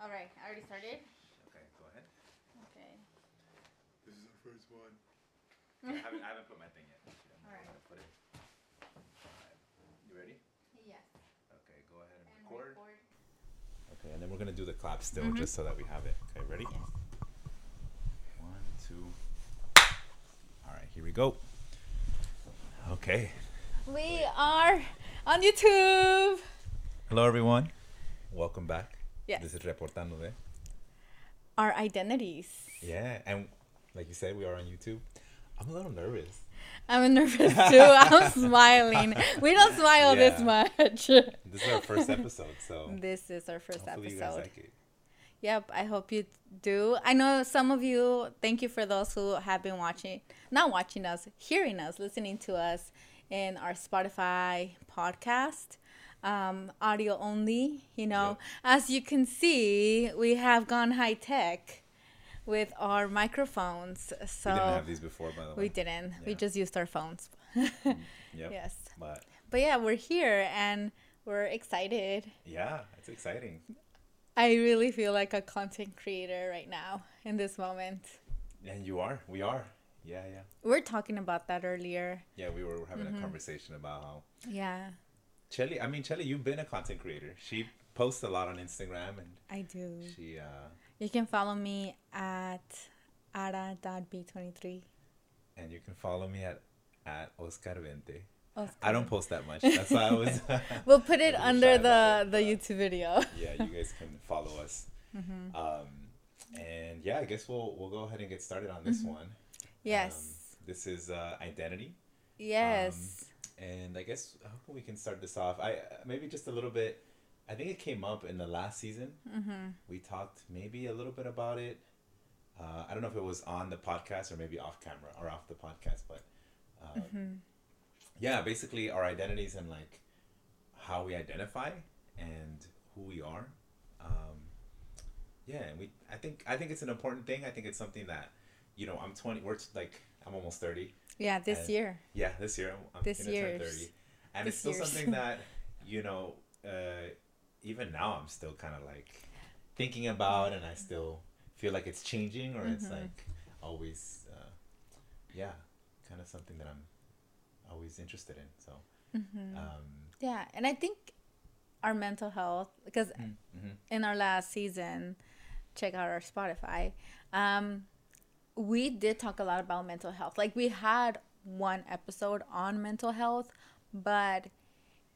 All right, I already started. Okay, go ahead. Okay. This is our first one. I haven't, I haven't put my thing yet. Alright. put it. Alright. You ready? Yes. Okay, go ahead and And record. record. Okay, and then we're gonna do the clap still, Mhm. just so that we have it. Okay, ready? Yes. One, two. All right, here we go. Okay. We are on YouTube. Hello, everyone. Welcome back. Yes. This is Reportando de. Our identities. Yeah, and like you said, we are on YouTube. I'm a little nervous. I'm nervous too. I'm smiling. We don't smile this much. This is our first episode, so this is our first hopefully you episode. guys like it. Yep, I hope you do. I know some of you, thank you for those who have been watching, not watching us, hearing us, listening to us in our Spotify podcast, um, audio only. You know, as you can see, we have gone high tech with our microphones. So we didn't have these before, by the way. we didn't. We just used our phones. Yep. Yes. But But yeah, we're here and we're excited. yeah, it's exciting. I really feel like a content creator right now in this moment. And you are. We are. Yeah, yeah. We are talking about that earlier. Yeah, we were having Mm-hmm. a conversation about how Yeah, Chelly, I mean, Chelly, you've been a content creator. She posts a lot on Instagram and I do. she, uh, You can follow me at ara.b23. and you can follow me at, at Oscar Vente. Oscar. I don't post that much. That's why I was. We'll put it under the, the but- YouTube video. yeah, you guys can follow us. Mm-hmm. Um, and yeah, I guess we'll we'll go ahead and get started on this one. Yes. Um, this is uh, identity. yes. And I guess we can start this off? I maybe just a little bit. I think it came up in the last season. mm-hmm. We talked maybe a little bit about it. Uh, I don't know if it was on the podcast or maybe off camera or off the podcast, but um, Mm-hmm. yeah, basically our identities and like how we identify and who we are. Um, yeah, and we. I think I think it's an important thing. I think it's something that, you know, I'm twenty. We're like I'm almost thirty. Yeah, this and- year. Yeah, this year I'm, I'm This thirty, and This it's still year's. something that you know. Uh, even now, I'm still kind of like thinking about, and I still feel like it's changing, or it's Mhm. like always, uh, yeah, kind of something that I'm always interested in. So, Mm-hmm. um, yeah, and I think our mental health, because mhm. in our last season, check out our Spotify. Um, we did talk a lot about mental health. Like we had one episode on mental health, but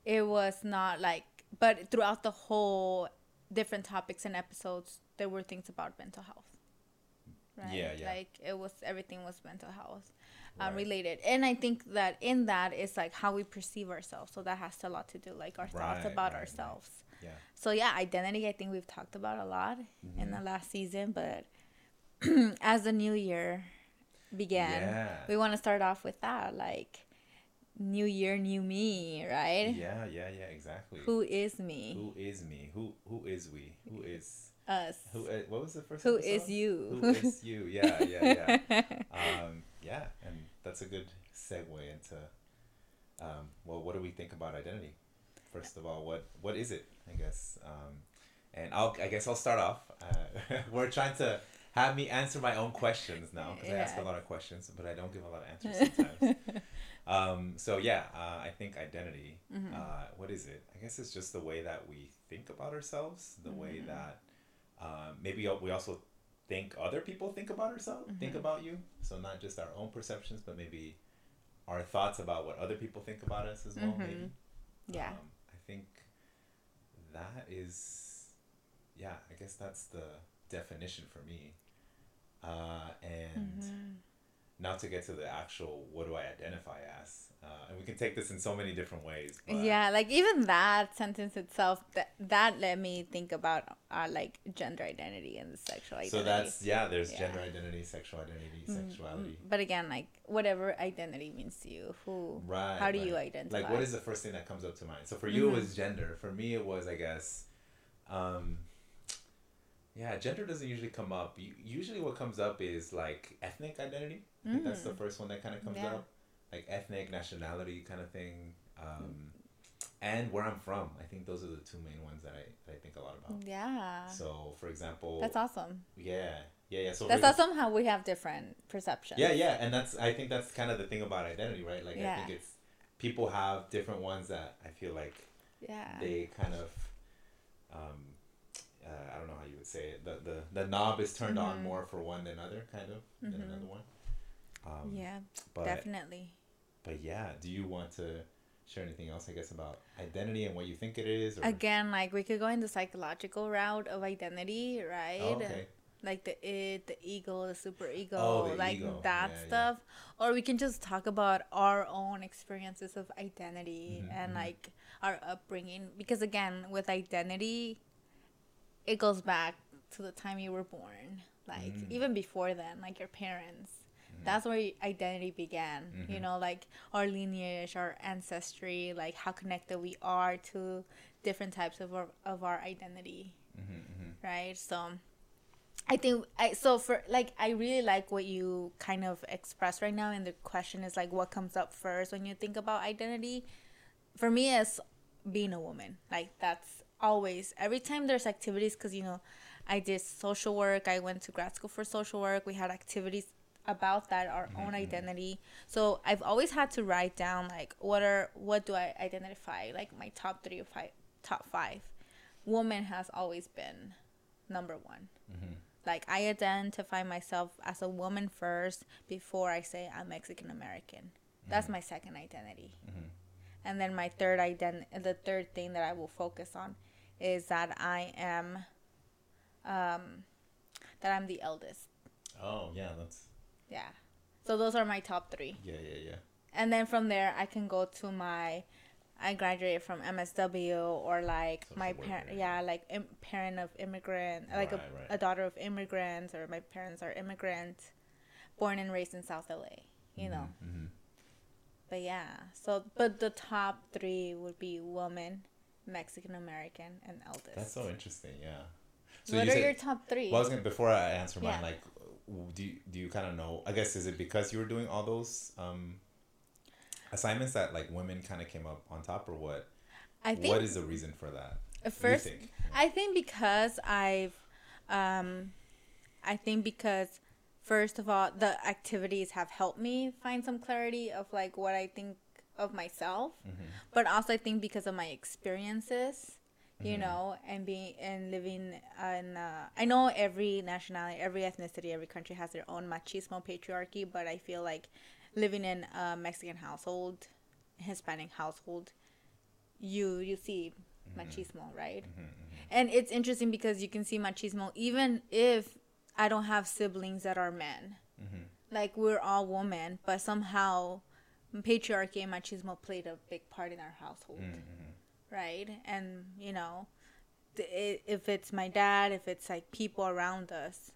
it was not like. But throughout the whole different topics and episodes, there were things about mental health. Right? Yeah, yeah. Like it was everything was mental health um, Right. related, and I think that in that is like how we perceive ourselves. So that has a lot to do like our thoughts Right, about right, right. ourselves. yeah, So yeah, identity. I think we've talked about a lot in the last season, but as the new year began, yeah, we want to start off with that, like new year, new me, right? yeah, yeah, yeah, exactly. Who is me? Who is me? Who who is we? Who is Us. who? Uh, what was the first? Who episode? is you? Who is you? Yeah, yeah, yeah. um, yeah, and that's a good segue into um, well, what do we think about identity? First of all, what what is it? I guess, um, and I'll I guess I'll start off. Uh, we're trying to have me answer my own questions now because I ask a lot of questions, but I don't give a lot of answers sometimes. um, so yeah, uh, I think identity. Mhm. Uh, what is it? I guess it's just the way that we think about ourselves, the way Mhm. that um, maybe we also think other people think about ourselves, think Mhm. about you. So not just our own perceptions, but maybe our thoughts about what other people think about us as well. Mhm. Maybe. yeah. Um, I think that is, yeah. I guess that's the definition for me. Uh, and Mhm. now to get to the actual, what do I identify as? Uh, and we can take this in so many different ways. But Yeah, like even that sentence itself, that that let me think about uh, like gender identity and sexual identity. So that's yeah. There's Yeah. gender identity, sexual identity, Mm, sexuality. But again, like whatever identity means to you, who, Right. how do right. you identify? Like, what is the first thing that comes up to mind? So for you, Mhm. it was gender. For me, it was, I guess, um, yeah, gender doesn't usually come up. U- Usually, what comes up is like ethnic identity. I think that's the Mm. first one that kind of comes Yeah. up, like ethnic nationality kind of thing. Um, and where I'm from. I think those are the two main ones that I, that I think a lot about. Yeah. So, for example, That's awesome. yeah, yeah, yeah. So That's awesome how we have different perceptions. Yeah, yeah, and that's I think that's kind of the thing about identity, right? Like I think it's people have different ones that I feel like Yeah. they kind of um uh, I don't know how you would say it. The the, the knob is turned on Mhm. more for one than other kind of than Mhm. another one. Um, yeah, but definitely. but yeah, do you want to share anything else I guess about identity and what you think it is or Again, like we could go in the psychological route of identity, right? Oh, okay. Like the it, the ego, the super ego, Oh, the like ego. that Yeah, yeah. stuff. Or we can just talk about our own experiences of identity Mhm, and mhm. like our upbringing. Because again, with identity, it goes back to the time you were born. Like Mm. even before then, like your parents. Mhm. That's where identity began. You Mhm. know, like our lineage, our ancestry, like how connected we are to different types of our, of our identity Mhm, mhm. right so i think i so for like i really like what you kind of expressed right now and the question is like what comes up first when you think about identity for me it's being a woman like that's always every time there's activities because you know i did social work i went to grad school for social work we had activities about that our own Mhm. identity so i've always had to write down like what are what do i identify like my top three or five top five woman has always been number one Mhm. like i identify myself as a woman first before i say i'm mexican american that's Mhm. my second identity Mhm. and then my third ident- the third thing that i will focus on is that i am um that i'm the eldest Oh yeah, that's yeah so those are my top three yeah yeah yeah. and then from there i can go to my i graduated from msw or like Social my parent yeah. like Im- parent of immigrant like a, Right, right. a daughter of immigrants or my parents are immigrants born and raised in south la you know Mhm, mhm. but yeah so but the top three would be woman mexican american and eldest That's so interesting. Yeah. what you are said- your top three Well, I was gonna before I answer mine, Yeah. like, do you, do you kind of know? I guess is it because you were doing all those um, assignments that like women kind of came up on top, or what? i think what is the reason for that? first think? I think because I've, um, I think because first of all, the activities have helped me find some clarity of like what I think of myself, Mhm. but also I think because of my experiences, you Mhm. know, and being and living in. Uh, I know every nationality, every ethnicity, every country has their own machismo patriarchy, but I feel like living in a Mexican household, Hispanic household, you you see machismo, right? Mhm, mhm. And it's interesting because you can see machismo even if I don't have siblings that are men. Mhm. Like we're all women, but somehow patriarchy and machismo played a big part in our household, Mhm, mhm. right? And you know, th- if it's my dad, if it's like people around us,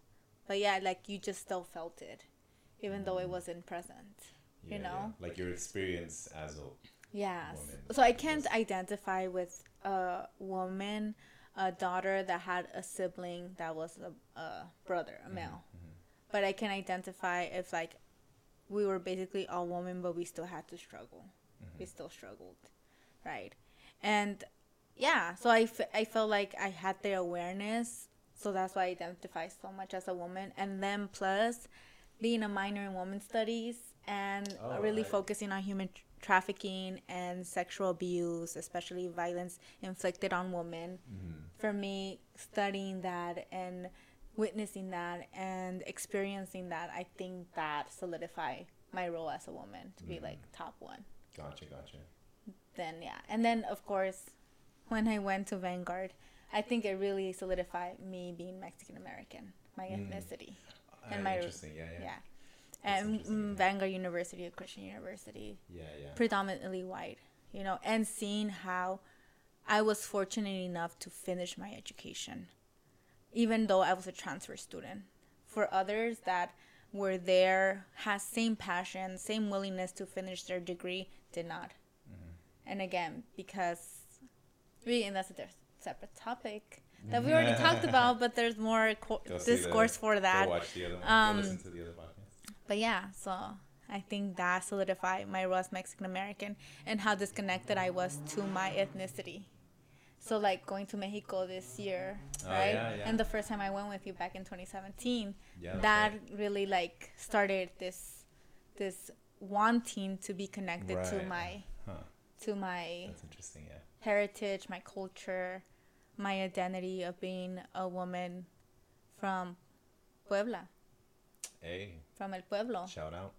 but yeah, like you just still felt it, even though it wasn't present. Yeah, you yeah. know? like your experience as a Yes. woman So I can't identify with a woman, a daughter that had a sibling that was a, a brother, a male. mhm. But I can identify if like we were basically all women, but we still had to struggle. We Mhm. still struggled, right? And yeah, so I, f- I felt like I had the awareness, so that's why I identify so much as a woman. And then plus being a minor in women's studies and Oh, really right. focusing on human tr- trafficking and sexual abuse, especially violence inflicted on women. Mhm. For me, studying that and witnessing that and experiencing that, I think that solidify my role as a woman to be Mhm. like top one Gotcha, gotcha. then yeah and then of course when i went to vanguard i think it really solidified me being mexican american my Mm. ethnicity Uh, And my- interesting. Yeah, yeah. yeah, and mm, vanguard university a christian university Yeah, yeah. predominantly white you know and seeing how i was fortunate enough to finish my education even though i was a transfer student for others that were there has same passion same willingness to finish their degree did not Mhm. and again because we and that's a separate topic that we already talked about but there's more co- see the- discourse for that Go watch the other one. Um, Go listen to the other podcast. but yeah so I think that solidified my role as Mexican American and how disconnected I was to my ethnicity. So like going to Mexico this year, Oh, right? yeah, yeah. And the first time I went with you back in 2017, Yeah, that right. really like started this this wanting to be connected to my Huh. to my That's interesting. Yeah. heritage, my culture, my identity of being a woman from Puebla, Hey, from el pueblo. shout out.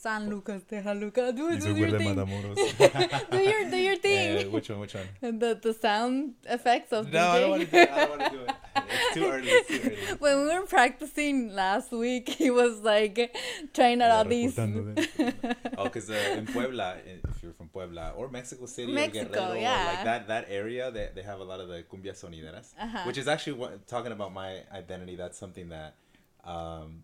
San Lucas de Jaluca. Do, You do your thing. Do your do your thing. which one? Which one? the the sound effects of the No, I don't want to do it. I don't want to do it. It's too early. It's too early. when we were practicing last week, he was like trying out all these. oh, because uh, in Puebla, if you're from Puebla or Mexico City, Mexico, or Guerrero, or like that that area, they, they have a lot of the cumbia sonideras, Uh-huh. which is actually what, talking about my identity. That's something that um,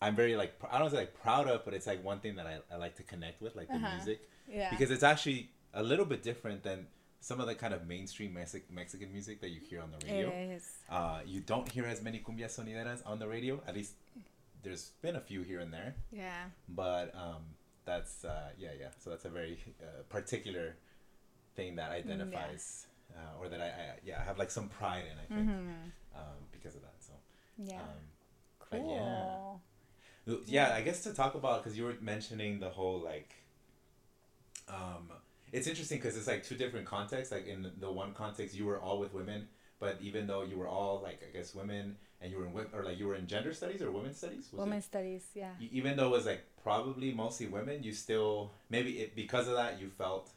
I'm very like pr- I don't say like proud of, but it's like one thing that I, I like to connect with, like the Uh-huh. music, Yeah. because it's actually a little bit different than some of the kind of mainstream Mexic- Mexican music that you hear on the radio. it is. Uh, you don't hear as many cumbia sonideras on the radio. At least there's been a few here and there, Yeah. but um, that's uh, yeah, yeah. So that's a very uh, particular thing that identifies, uh, or that I, I yeah I have like some pride in. I think hmm um, because of that. So Yeah. um, cool. yeah. yeah, I guess to talk about because you were mentioning the whole like. Um, it's interesting because it's like two different contexts. Like in the one context, you were all with women, but even though you were all like I guess women, and you were in or like you were in gender studies or women's studies. Was it? Studies. Yeah. y- even though it was like probably mostly women, you still maybe it, because of that you felt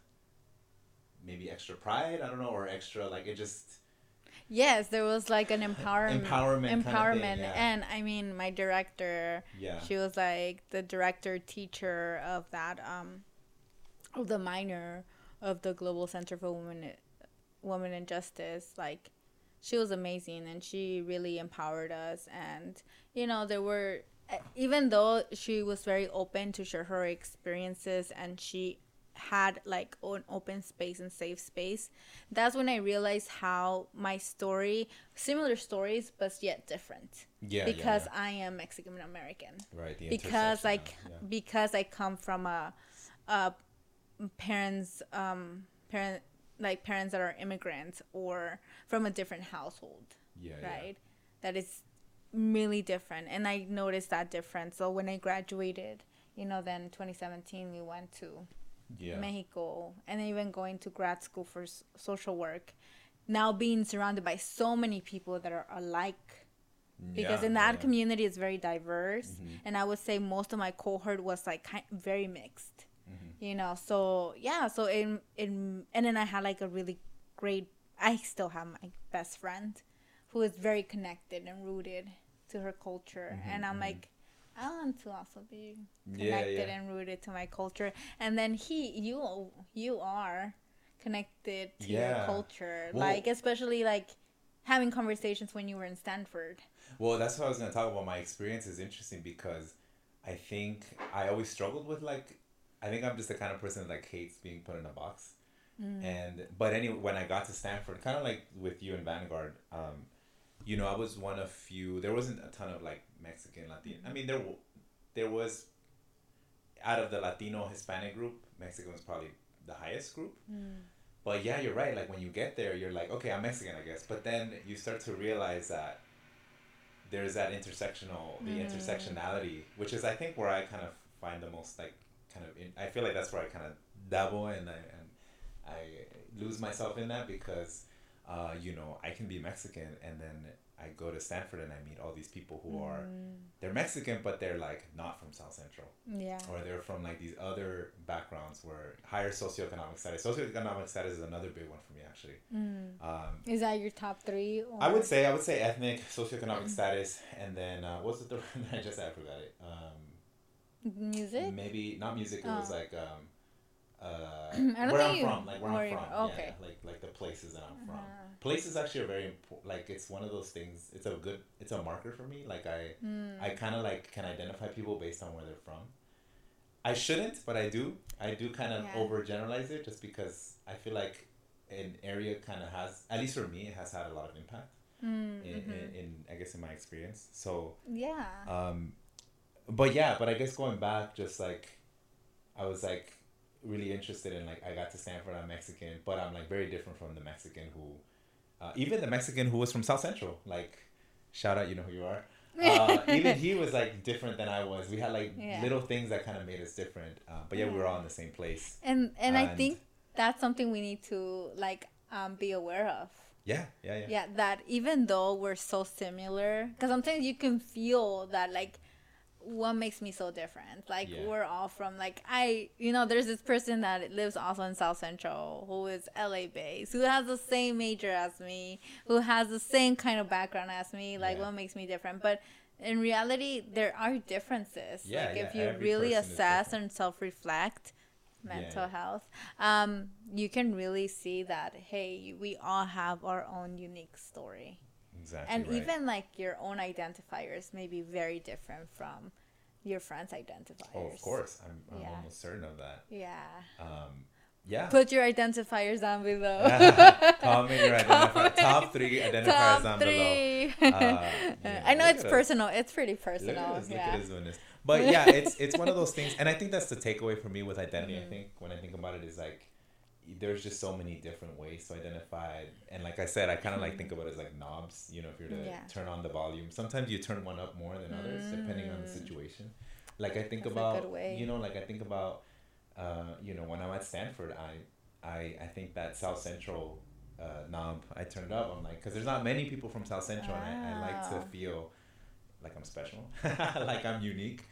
maybe extra pride. I don't know, or extra like it just Yes, there was like an empowerment. Empowerment kind of thing, Empowerment, yeah. and I mean, my director. yeah She was like the director teacher of that um of the minor of the Global Center for Women Women and Justice. Like she was amazing and she really empowered us and you know there were even though she was very open to share her experiences and she had like an open space and safe space that's when i realized how my story similar stories but yet different yeah because yeah, I am Mexican American. right the Because like yeah. because I come from a, a parents um parent like parents that are immigrants or from a different household, yeah, yeah. right? That is really different, and I noticed that difference. So when I graduated, you know, then 2017 we went to yeah Mexico, and even going to grad school for s- social work. Now being surrounded by so many people that are alike because Yeah, in that yeah. community it's very diverse Mhm. and i would say most of my cohort was like kind, very mixed Mhm. you know so yeah so in in and then i had like a really great i still have my best friend who is very connected and rooted to her culture Mhm, and i'm mhm. like i want to also be yeah connected yeah and rooted to my culture and then he you you are connected to Yeah. your culture Well- like especially like having conversations when you were in stanford Well, that's what I was gonna talk about. My experience is interesting because I think I always struggled with like I think I'm just the kind of person that like hates being put in a box. Mm. And but anyway, when I got to Stanford, kind of like with you and Vanguard, um, you know, I was one of few. There wasn't a ton of like Mexican Latino. I mean, there w- there was out of the Latino Hispanic group, Mexican was probably the highest group. Mm. But yeah, you're right. Like when you get there, you're like, okay, I'm Mexican, I guess. But then you start to realize that there's that intersectional, the Mm. intersectionality, which is I think where I kind of find the most like kind of. In, I feel like that's where I kind of dabble and I and I lose myself in that because, uh, you know, I can be Mexican and then I go to Stanford and I meet all these people who are Mm. they're Mexican but they're like not from South Central yeah or they're from like these other backgrounds where higher socioeconomic status. Socioeconomic status is another big one for me actually. Mm. Um, Is that your top three? Or? I would say I would say ethnic, socioeconomic status, and then uh, what's the third one? I just I forgot it. Um, music. maybe not music. It was Oh. like um, uh, I don't where I'm from, like where, I'm from. okay. Yeah, like like the places that I'm from. Uh-huh. Places actually are very important. Like it's one of those things. It's a good. It's a marker for me. Like I. Mm. I kind of like can identify people based on where they're from. I shouldn't, but I do. I do kind of Yeah. overgeneralize it just because I feel like an area kind of has, at least for me, it has had a lot of impact Mm, in, mhm. in, in I guess in my experience. So, yeah. um, but yeah, but I guess going back, just like, I was like really interested in like I got to Stanford. I'm Mexican, but I'm like very different from the Mexican who, uh, even the Mexican who was from South Central. Like, shout out, you know who you are. Uh, even he was like different than I was. We had like Yeah. little things that kind of made us different. Uh, but yeah, we were all in the same place. And and I think that's something we need to like um, be aware of. Yeah, yeah, yeah. Yeah, that even though we're so similar, because sometimes you can feel that like what makes me so different like Yeah. we're all from like i you know there's this person that lives also in south central who is la based who has the same major as me who has the same kind of background as me like Yeah. what makes me different but in reality there are differences Yeah, like if you really assess and self-reflect mental health um you can really see that hey we all have our own unique story Exactly. and right. even like your own identifiers may be very different from your friends' identifiers. Oh, of course. I'm, I'm Yeah. almost certain of that. Yeah. Um, yeah. Put your identifiers down below. Comment your identifier. Top three identifiers Top down three. below. Uh, yeah, I know look it's us. personal. It's pretty Look personal. at us. Look at this. But yeah, it's it's one of those things, and I think that's the takeaway for me with identity. Mm-hmm. I think when I think about it, is like there's just so many different ways to identify, and like I said, I kind of like think about it as like knobs. You know, if you're to Mm-hmm. Yeah. turn on the volume, sometimes you turn one up more than others depending on the situation. Like I think Mm. That's about, you know, like I think about, uh, you know, when I'm at Stanford, I I I think that South Central uh, knob I turned up. I'm like, because there's not many people from South Central, and I, I like to feel like I'm special, like I'm unique.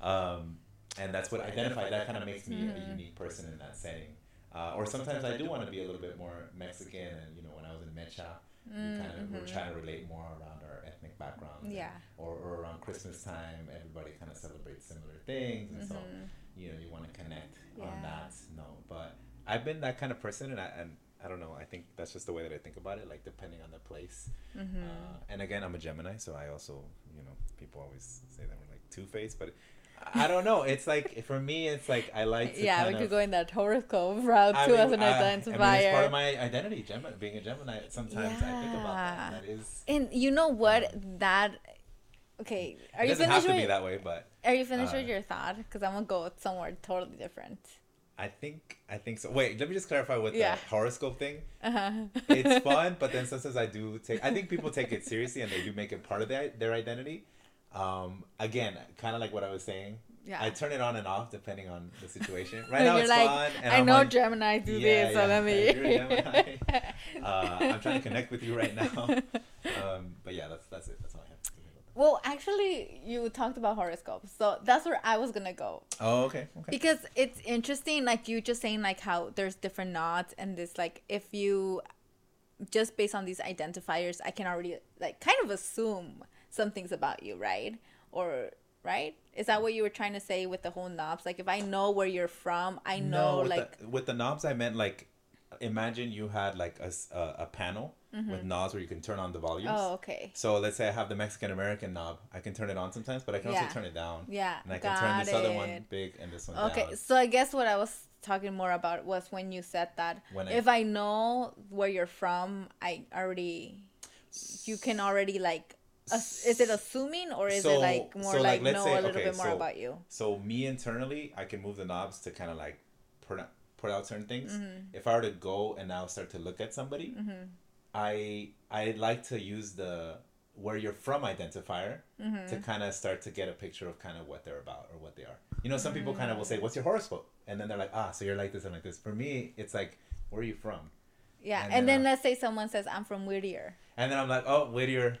Um, and that's what identify that kind of makes me Mhm. a unique person in that setting. Uh, or sometimes I do want to be a little bit more Mexican, and you know, when I was in Mecha, we kind of were Mhm. trying to relate more around our ethnic backgrounds. and- Yeah. or, or around Christmas time, everybody kind of celebrates similar things, and so Mhm. you know you want to connect Yeah. on that note. But I've been that kind of person, and I and I don't know. I think that's just the way that I think about it. Like depending on the place. Mhm. Uh, and again, I'm a Gemini, so I also, you know, people always say that we're like two faced, but I don't know. It's like for me, it's like I like. To yeah, we could of- go in that horoscope route I too mean, as an I- I mean, it's part of my identity, Gemini. Being a Gemini, sometimes I think about Yeah. that. That is. and you know what? That okay. Are it you doesn't finished have to with be that way, but Are you finished uh, with your thought? Because I'm gonna go somewhere totally different. I think I think so. Wait, let me just clarify with Yeah. the horoscope thing. Uh-huh. It's fun, but then sometimes I do take. I think people take it seriously and they do make it part of their their identity. Um, again, kind of like what I was saying. Yeah. I turn it on and off depending on the situation. Right now You're it's like, fun, and I I'm know like, Gemini do Yeah, this, so yeah, let me. you're a Gemini. uh, I'm trying to connect with you right now. Um, but yeah, that's that's it. That's all I have to say about that. well, actually, you talked about horoscopes, so that's where I was gonna go Oh, okay, okay. because it's interesting. Like you just saying, like how there's different knots and this, like if you just based on these identifiers, I can already like kind of assume some things about you, right? Or right? Is that what you were trying to say with the whole knobs? Like if I know where you're from, I know with like the, with the knobs, I meant like, imagine you had like a a, panel with knobs where you can turn on the volumes. Mm-hmm. oh okay. So let's say I have the Mexican American knob. I can turn it on sometimes, but I can Yeah. also turn it down. Yeah, And I can turn this other one big and this one Okay, down. so I guess what I was talking more about was when you said that When if I know where you're from, I already you can already like is it assuming or is So- it like more so, like, like, know say- a little okay, bit more so- about you? So me internally, I can move the knobs to kind of like put out, put out certain things. Mm-hmm. If I were to go and now start to look at somebody, I I like to use the where you're from identifier Mm-hmm. to kind of start to get a picture of kind of what they're about or what they are. You know, some people kind of will say, "What's your horoscope?" And then they're like, "Ah, so you're like this and like this." For me, it's like, "Where are you from?" Yeah, and and, then, then uh, let's say someone says I'm from Whittier. And then I'm like, "Oh, Whittier."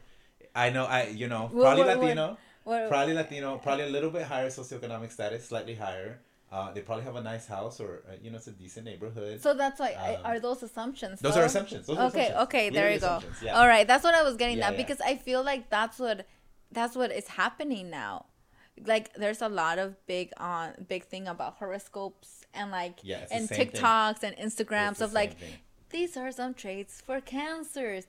I know, I you know, What- probably what- Latino. What, probably Latino, probably a little bit higher socioeconomic status, slightly higher. Uh, they probably have a nice house or uh, you know it's a decent neighborhood. so that's why Um, are those assumptions? those though? are assumptions. Those are okay, assumptions. okay, there you go. Yeah. All right, that's what I was getting Yeah, at yeah. because I feel like that's what that's what is happening now. Like there's a lot of big on big thing about horoscopes and like Yeah, and same thing. TikToks and Instagrams of like thing. These are some traits for cancers.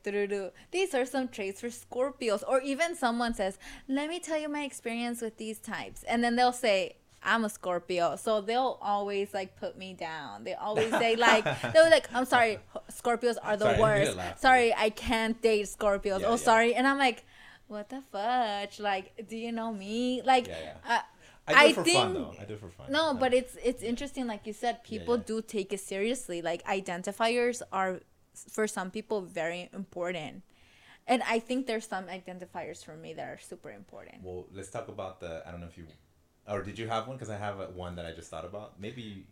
These are some traits for Scorpios. Or even someone says, let me tell you my experience with these types. And then they'll say, I'm a Scorpio. So they'll always like put me down. They always say like, they're like, I'm sorry, Scorpios are the Sorry, I didn't mean to worst. Sorry, I can't date Scorpios. Yeah, oh, yeah. sorry. And I'm like, what the fudge? Like, do you know me? Like, Yeah, Uh, I do it for fun think- though. I do it for fun. No, but it's it's interesting, like you said, people do take it seriously. Like identifiers are, for some people, very important, and I think there's some identifiers for me that are super important. Well, let's talk about the. I don't know if you, or did you have one? Because I have one that I just thought about. Maybe.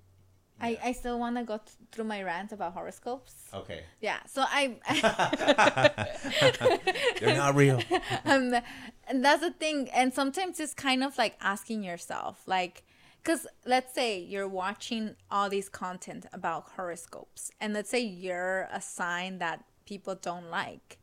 I, I still want to go th- through my rant about horoscopes. Okay. Yeah, so I, They're not real. um, and that's the thing. And sometimes it's kind of like asking yourself, like, because let's say you're watching all these content about horoscopes, and let's say you're a sign that people don't like.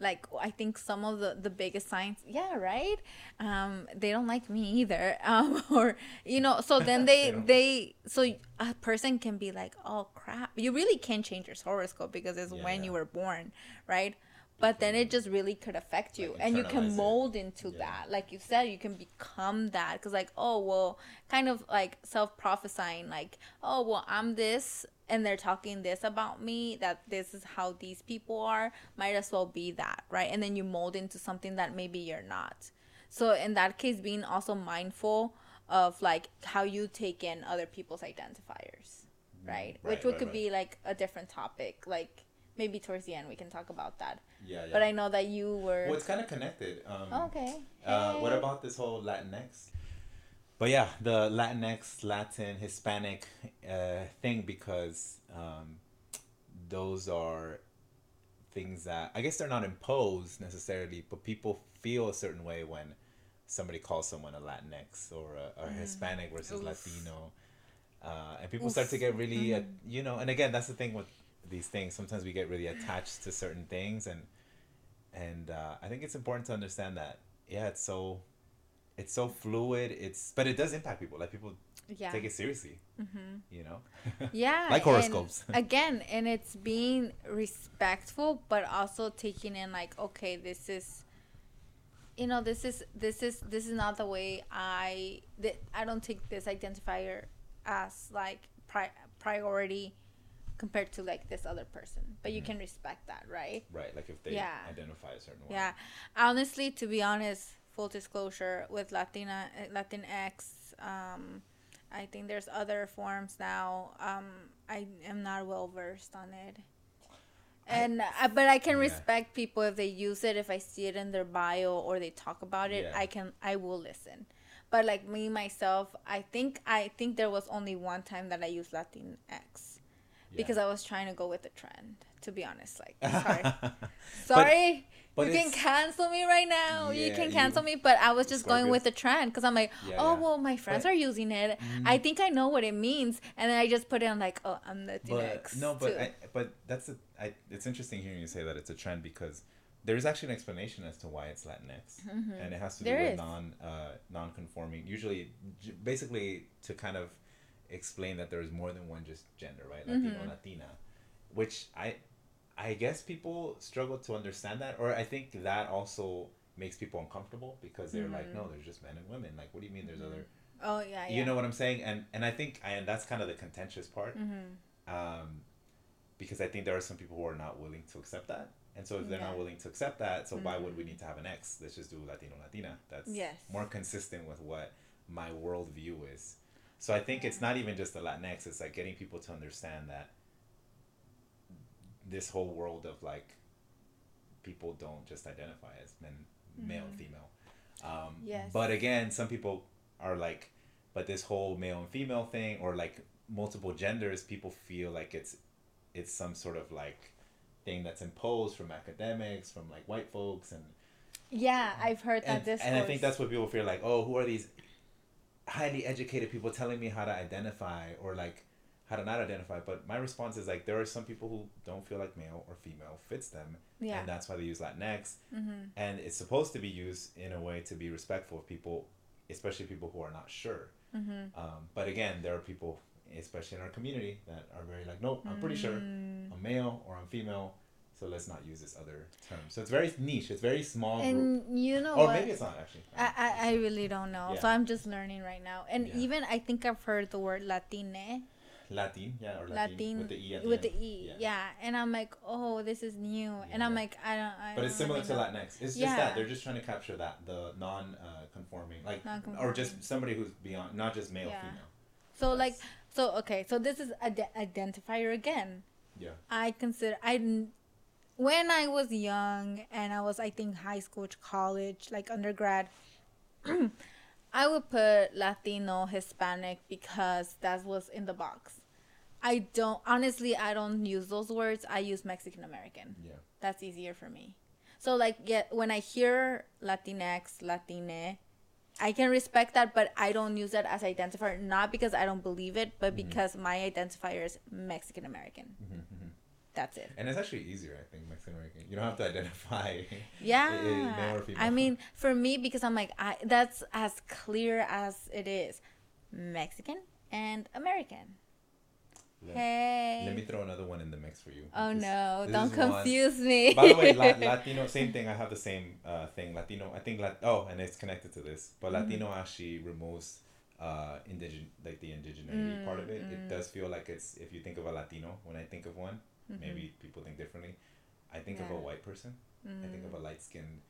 Like I think some of the the biggest signs, yeah, right. Um, they don't like me either. Um, or you know, so then they They they so a person can be like, oh crap, you really can change your horoscope because it's Yeah, when yeah. you were born, right? But then it just really could affect you, Like and you can it. mold into Yeah. that. Like you said, you can become that because, like, oh well, kind of like self prophesying, like, oh well, I'm this, and they're talking this about me. That this is how these people are. Might as well be that, right? And then you mold into something that maybe you're not. So in that case, being also mindful of like how you take in other people's identifiers, mm, right? Right, Which right, could right. be like a different topic, like. Maybe towards the end we can talk about that. Yeah, yeah. But I know that you were. Well, it's kind of connected. Um, Oh, okay. Uh, what about this whole Latinx? But yeah, the Latinx, Latin, Hispanic uh, thing because um, those are things that I guess they're not imposed necessarily, but people feel a certain way when somebody calls someone a Latinx or a, or Hispanic versus Mm. Oof. Latino, uh, and people start to get really, uh, you know. And again, that's the thing with these things. Sometimes we get really attached to certain things, and and uh, I think it's important to understand that. Yeah, it's so, it's so fluid. It's but it does impact people. Like people Yeah. take it seriously. You know. Yeah. Like and horoscopes. again, and it's being respectful, but also taking in like, okay, this is, you know, this is this is this is not the way I that I don't take this identifier as like pri- priority compared to like this other person. But you Mhm. can respect that, right? Right. Like if they Yeah. identify a certain way. Yeah, honestly, to be honest, full disclosure with Latina Latinx, um, I think there's other forms now. Um, I am not well versed on it, and uh, but I can Yeah. respect people if they use it. If I see it in their bio or they talk about it, Yeah. I can I will listen. But like me myself, I think I think there was only one time that I used Latinx because I was trying to go with the trend. To be honest, like sorry. Sorry, but you can cancel me right now. you Yeah, can you- cancel me, but I was just going with the trend because I'm like, Yeah, oh well, my friends But- are using it. I think I know what it means, and then I just put it on like, oh, I'm but Latinx. no, but. I, but that's a, I, it's interesting hearing you say that it's a trend because there's actually an explanation as to why it's Latinx, and it has to do Mm-hmm. There with is. non uh, non-conforming. Usually, j- basically to kind of explain that there is more than one just gender, right? Latino, Mm-hmm. Latina, which I I guess people struggle to understand that, or I think that also makes people uncomfortable because they're like, no, there's just men and women. Like, what do you mean there's other? oh yeah, yeah. You know what I'm saying? And and I think and that's kind of the contentious part. Mm-hmm. Um, because I think there are some people who are not willing to accept that. And so if they're Yeah. Mm-hmm. not willing to accept that, so why would we need to have an X? Let's just do Latino Latina. That's Yes. more consistent with what my worldview is. So I think it's not even just the Latinx, it's like getting people to understand that this whole world of like people don't just identify as men, male and female. Um, Mm-hmm. Yes. But again, some people are like, but this whole male and female thing, or like multiple genders, people feel like it's it's some sort of like thing that's imposed from academics, from like white folks, and yeah, I've heard that and, this. and I think that's what people feel like. Oh, who are these highly educated people telling me how to identify or like how to not identify? But my response is like there are some people who don't feel like male or female fits them, Yeah. and that's why they use Latinx. Mm-hmm. And it's supposed to be used in a way to be respectful of people, especially people who are not sure. Mm-hmm. Um, but again, there are people, especially in our community, that are very like, nope, I'm pretty sure Mm. I'm male or I'm female, so let's not use this other term. So it's very niche. It's very small group. And you know Or what? maybe it's not actually. I, I, I really don't know. Yeah. So I'm just learning right now. And Yeah. even I think I've heard the word Latine. Eh? Latin, yeah, or Latin, Latin with the e at the with end. the e, yeah. And I'm like, oh, this is new, and I'm like, I don't. I But it's don't similar really to know. Latinx. It's just Yeah. that they're just trying to capture that the non-conforming, uh, like, or Non-conforming. just somebody who's beyond, not just male, Yeah. female. So like, so okay, so this is a identifier again. Yeah. I consider I when I was young and I was I think high school to college like undergrad I would put Latino Hispanic because that was in the box. I don't honestly I don't use those words. I use Mexican American. Yeah. That's easier for me. So like yeah, when I hear Latinx, Latine, I can respect that, but I don't use that as identifier not because I don't believe it, but Mhm. because my identifier is Mexican American. hmm hmm That's it. And it's actually easier, I think, Mexican American. You don't have to identify. Yeah. i- i- male or female. I mean, for me, because I'm like, I that's as clear as it is, Mexican and American. Let, Hey. let me throw another one in the mix for you. oh This- no! this Don't is one- confuse me. By the way, La- Latino, same thing. I have the same uh, thing. Latino, I think. Lat- oh, and it's connected to this, but Mhm. Latino actually removes uh, indigen like the indigeneity part of it. Mm, It mm. does feel like it's if you think of a Latino. When I think of one, Mhm. maybe people think differently. I think of a white person. I think of Mm. a light skinned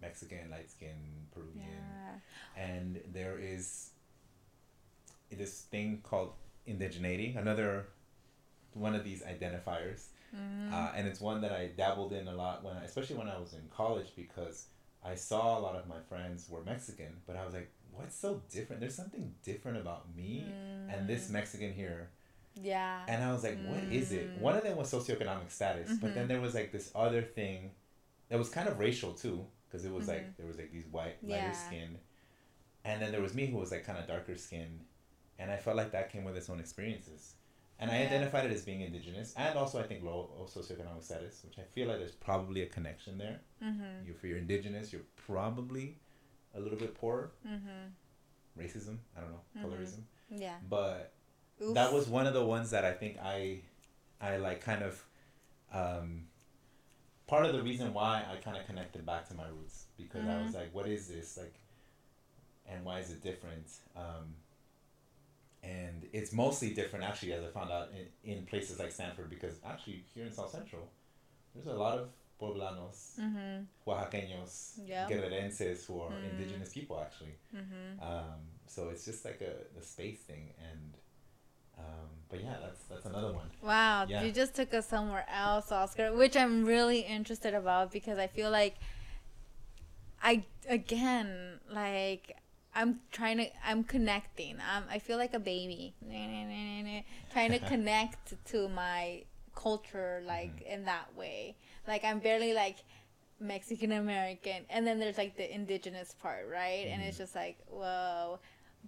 Mexican, light skinned Peruvian, Yeah. and there is this thing called indigeneity. Another one of these identifiers Mm. uh, and it's one that I dabbled in a lot when, I, especially when I was in college, because I saw a lot of my friends were Mexican, but I was like, what's so different? There's something different about me and this Mm. Mexican here, Yeah. and I was like, what is it? Mm. One of them was socioeconomic status, but then Mhm. there was like this other thing that was kind of racial too, because it was Mhm. like there was like these white lighter Yeah. skinned, and then there was me who was like kind of darker skinned, and I felt like that came with its own experiences. And I identified it as being indigenous, and also I think low socioeconomic status, which I feel like there's probably a connection there. Mhm. You, if you're indigenous, you're probably a little bit poorer. Mhm. Racism, I don't know, Mhm. colorism, Yeah. but Oof. that was one of the ones that I think I, I like kind of, um, part of the reason why I kind of connected back to my roots because I was Mhm. like, what is this like, and why is it different? Um, and it's mostly different actually, as I found out in, in places like Stanford because actually here in South Central, there's a lot of Poblanos, Mhm. Oaxaqueños, Yeah. Guerrerenses who are Mm. indigenous people actually. Mhm. Um, so it's just like a the space thing, and um, but yeah, that's that's another one. Wow, Yeah. you just took us somewhere else, Oscar, which I'm really interested about because I feel like I again like I'm trying to I'm connecting. Um, I feel like a baby trying to connect to my culture like Mhm. in that way. Like I'm barely like Mexican American, and then there's like the indigenous part, right? And it's Mhm. just like whoa.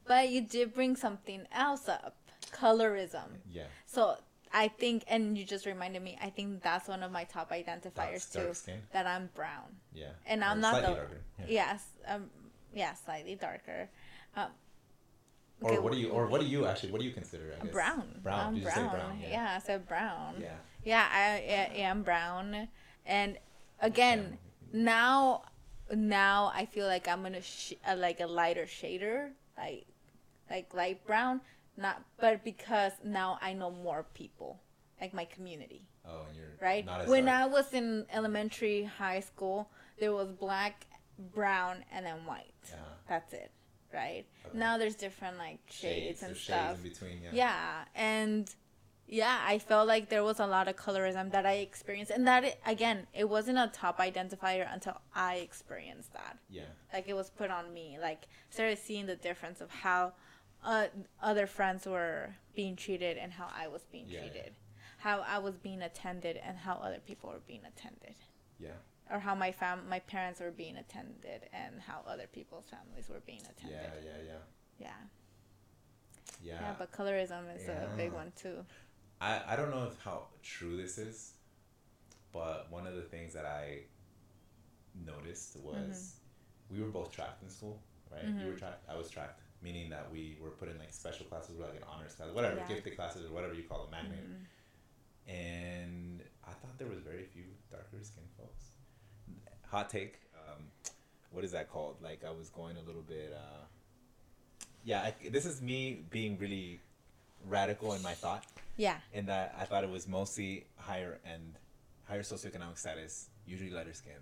But you did bring something else up, colorism. Yeah, So I think, and you just reminded me, I think that's one of my top identifiers too. skin. That I'm brown. Yeah, And Or I'm not slightly the- darker. Yeah. Yes, um, yeah, slightly darker. Um, Or what do you? Or what do you actually? What do you consider? I guess? brown. Brown. I'm Did you say brown. brown? Yeah. Yeah. I said brown. Yeah. Yeah, I, I am brown, and again, Yeah. now, now I feel like I'm gonna sh- uh, like a lighter shader, like, like light brown. Not, but because now I know more people, like my community. Oh, and you're right? When. I was in elementary, high school, there was black, brown, and then white. Uh-huh. That's it, right? Okay. Now there's different like shades, and stuff. Shades in between. Yeah. yeah. and yeah, I felt like there was a lot of colorism that I experienced, and that it, again, it wasn't a top identifier until I experienced that. Yeah. Like it was put on me. Like started seeing the difference of how uh, other friends were being treated and how I was being Yeah, yeah. treated, how I was being attended and how other people were being attended, Yeah. or how my fam my parents were being attended and how other people's families were being attended. Yeah. Yeah. Yeah. Yeah, Yeah. yeah. but colorism is a big one too. I, I don't know if how true this is, but one of the things that I noticed was Mm-hmm. we were both tracked in school, right? You were Mhm. tracked, I was tracked, meaning that we were put in like special classes, or like an honors class, whatever, Yeah. gifted classes, or whatever you call them, magnet. Mhm. And I thought there was very few darker skinned folks. Hot take. Um, what is that called? Like I was going a little bit. Uh, yeah, I, this is me being really radical in my thought. Yeah. In that I thought it was mostly higher end, higher socioeconomic status, usually lighter skinned.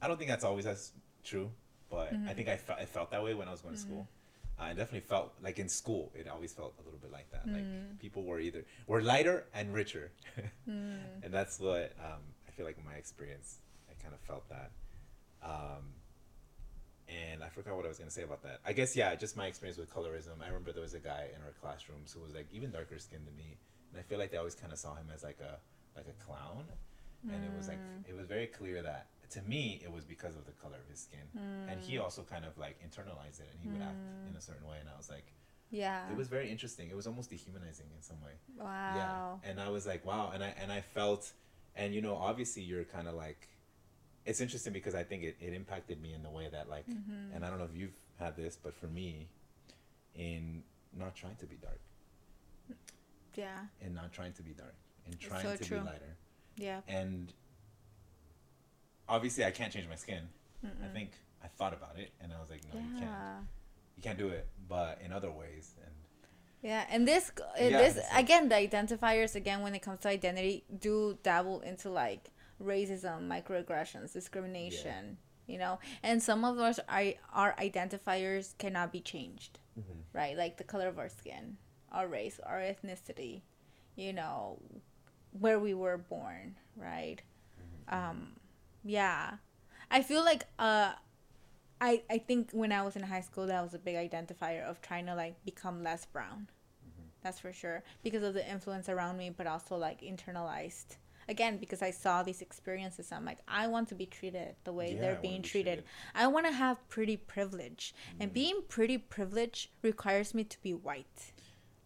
I don't think that's always as true, but Mm-hmm. I think I, fe- I felt that way when I was going to school. I definitely felt like in school, it always felt a little bit like that. Mm. Like people were either were lighter and richer, and that's what um, I feel like in my experience. I kind of felt that. Um, and I forgot what I was gonna say about that. I guess yeah, just my experience with colorism. I remember there was a guy in our classrooms who was like even darker skinned than me, and I feel like they always kind of saw him as like a like a clown, and it was like it was very clear that to me it was because of the color of his skin, and he also kind of like internalized it, and he would act in a certain way, and I was like, Yeah. it was very interesting. It was almost dehumanizing in some way. wow. Yeah, and I was like, wow, and I and I felt, and you know, obviously you're kind of like, it's interesting because I think it, it impacted me in the way that like, Mm-hmm. and I don't know if you've had this, but for me, in not trying to be dark, Yeah. and not trying to be dark, and trying so to true. be lighter, Yeah. and obviously I can't change my skin. I think I thought about it, and I was like, no, you can't, you can't do it. But in other ways, and Yeah, and this uh, Yeah, this again the identifiers again when it comes to identity do dabble into like racism, microaggressions, discrimination, you know. And some of those are our identifiers cannot be changed. Right? Like the color of our skin, our race, our ethnicity, you know, where we were born, right? Um yeah. I feel like uh I, I think when I was in high school, that was a big identifier of trying to like become less brown. That's for sure because of the influence around me, but also like internalized. Again, because I saw these experiences, I'm like, I want to be treated the way Yeah, they're being be treated. treated. I want to have pretty privilege, and being pretty privileged requires me to be white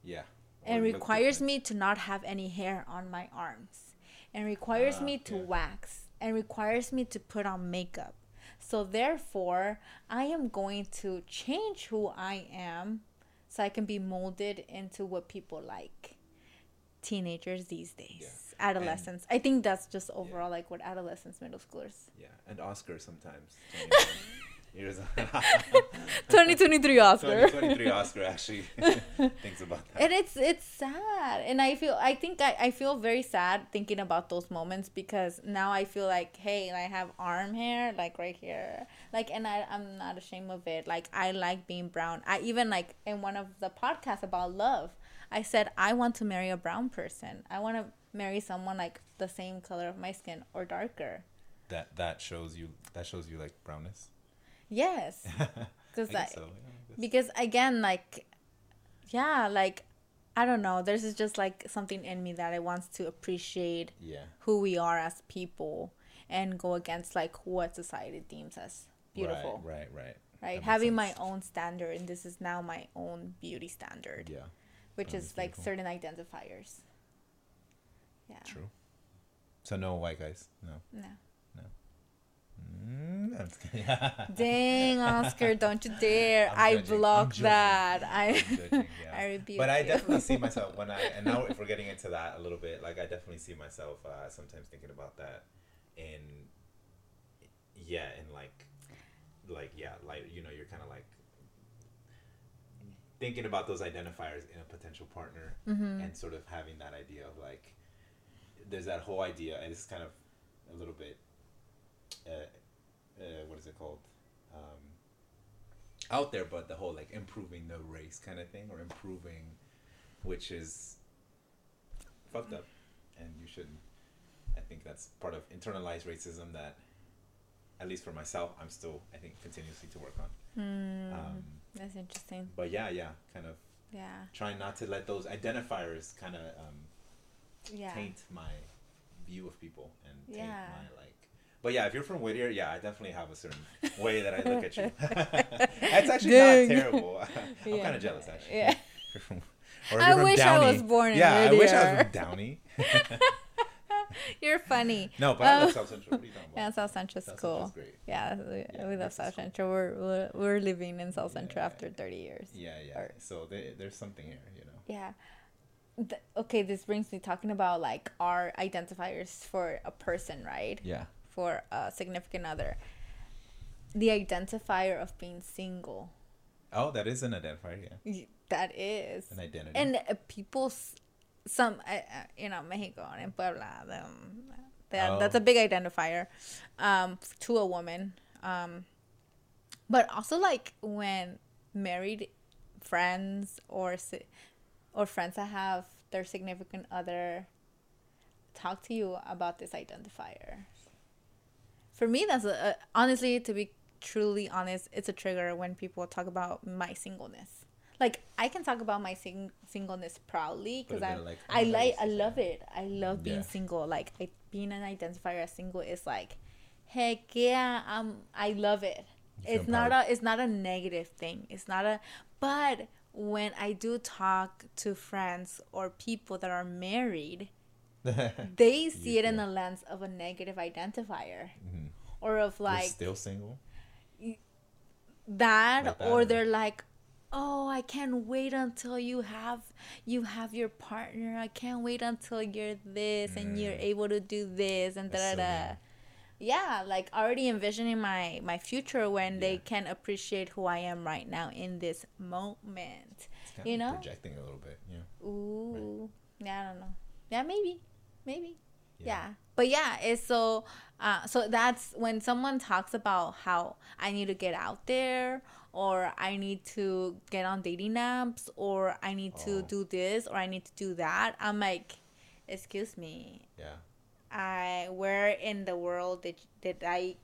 yeah, and requires different. me to not have any hair on my arms and requires Ah, me to yeah. wax and requires me to put on makeup so therefore i am going to change who i am so i can be molded into what people like teenagers these days Yeah. adolescents i think that's just overall like what adolescents middle schoolers Yeah, and Oscar sometimes. 21 years 2023 oscar. 2023 Oscar actually. Thinks about that. and it's it's sad. And i feel i think I, I feel very sad thinking about those moments because now i feel like hey i have arm hair like right here. Like and I, i'm not ashamed of it. Like i like being brown. I even like in one of the podcasts about love i said i want to marry a brown person. I want to marry someone like the same color of my skin or darker. That that shows you that shows you like brownness. Yes because I, so. Yeah, I because again like yeah like i don't know there's just like something in me that i wants to appreciate yeah. who we are as people and go against like what society deems as beautiful Right, right, right. right, having my own standard and this is now my own beauty standard Yeah, which that is like beautiful. certain identifiers yeah true. So no white guys. No. no kidding. dang oscar don't you dare. I'm i judging, blocked that. I judging, yeah. I rebuke but I definitely see myself when I and now if we're getting into that a little bit, like I definitely see myself uh, sometimes thinking about that in yeah, in like like yeah, like you know, you're kind of like thinking about those identifiers in a potential partner Mm-hmm. and sort of having that idea of like there's that whole idea and it's kind of a little bit uh, uh, what is it called? Um, out there but the whole like improving the race kind of thing or improving which is fucked up and you shouldn't. I think that's part of internalized racism that at least for myself i'm still i think continuously to work on. Hmm, um, that's interesting. but yeah yeah kind of yeah. trying not to let those identifiers kind of um, yeah. taint my view of people and taint Yeah. my like. But yeah, if you're from Whittier, yeah, I definitely have a certain way that I look at you. That's actually Dang. not terrible. I'm Yeah. kind of jealous actually. Yeah. Or I wish I was born in Whittier. Yeah, I wish I was Whittier. from Downey. You're funny. no, but I Um, love South Central. What are you talking Yeah. South Central's South cool. Central's great. Yeah, we, Yeah, we love South cool. Central. We're, we're living in South Central Yeah. after 30 years. Yeah, yeah. Or- So there, there's something here, you know. Yeah. Th- okay, this brings me talking about like our identifiers for a person, right? Yeah. For a significant other. The identifier of being single. Oh, that is an identifier. Yeah. That is an identity. and uh, people some uh, you know mexico and puebla them, that, Oh. that's a big identifier um to a woman um but also like when married friends or si- or friends that have their significant other talk to you about this identifier for me that's a, a honestly to be truly honest it's a trigger when people talk about my singleness. Like i can talk about my sing- singleness proudly because a i bit like, i oh, like i love it. I love being Yeah. single. Like I, being an identifier as single is like heck yeah um i love it. You it's not proud. a it's not a negative thing. It's not a but when i do talk to friends or people that are married they see it in the lens of a negative identifier. Mhm. Or of You're like still single. that, Like that, or they're like oh i can't wait until you have you have your partner i can't wait until you're this and you're Mm. able to do this and da da so yeah like already envisioning my my future when they can appreciate who i am right now in this moment You know? projecting a little bit. Yeah. Ooh. Yeah, I don't know. Yeah, maybe. Maybe. Yeah. But yeah, it's so uh so that's when someone talks about how I need to get out there or I need to get on dating apps or I need to Oh. do this or I need to do that. I'm like, excuse me. Yeah. I where in the world did did I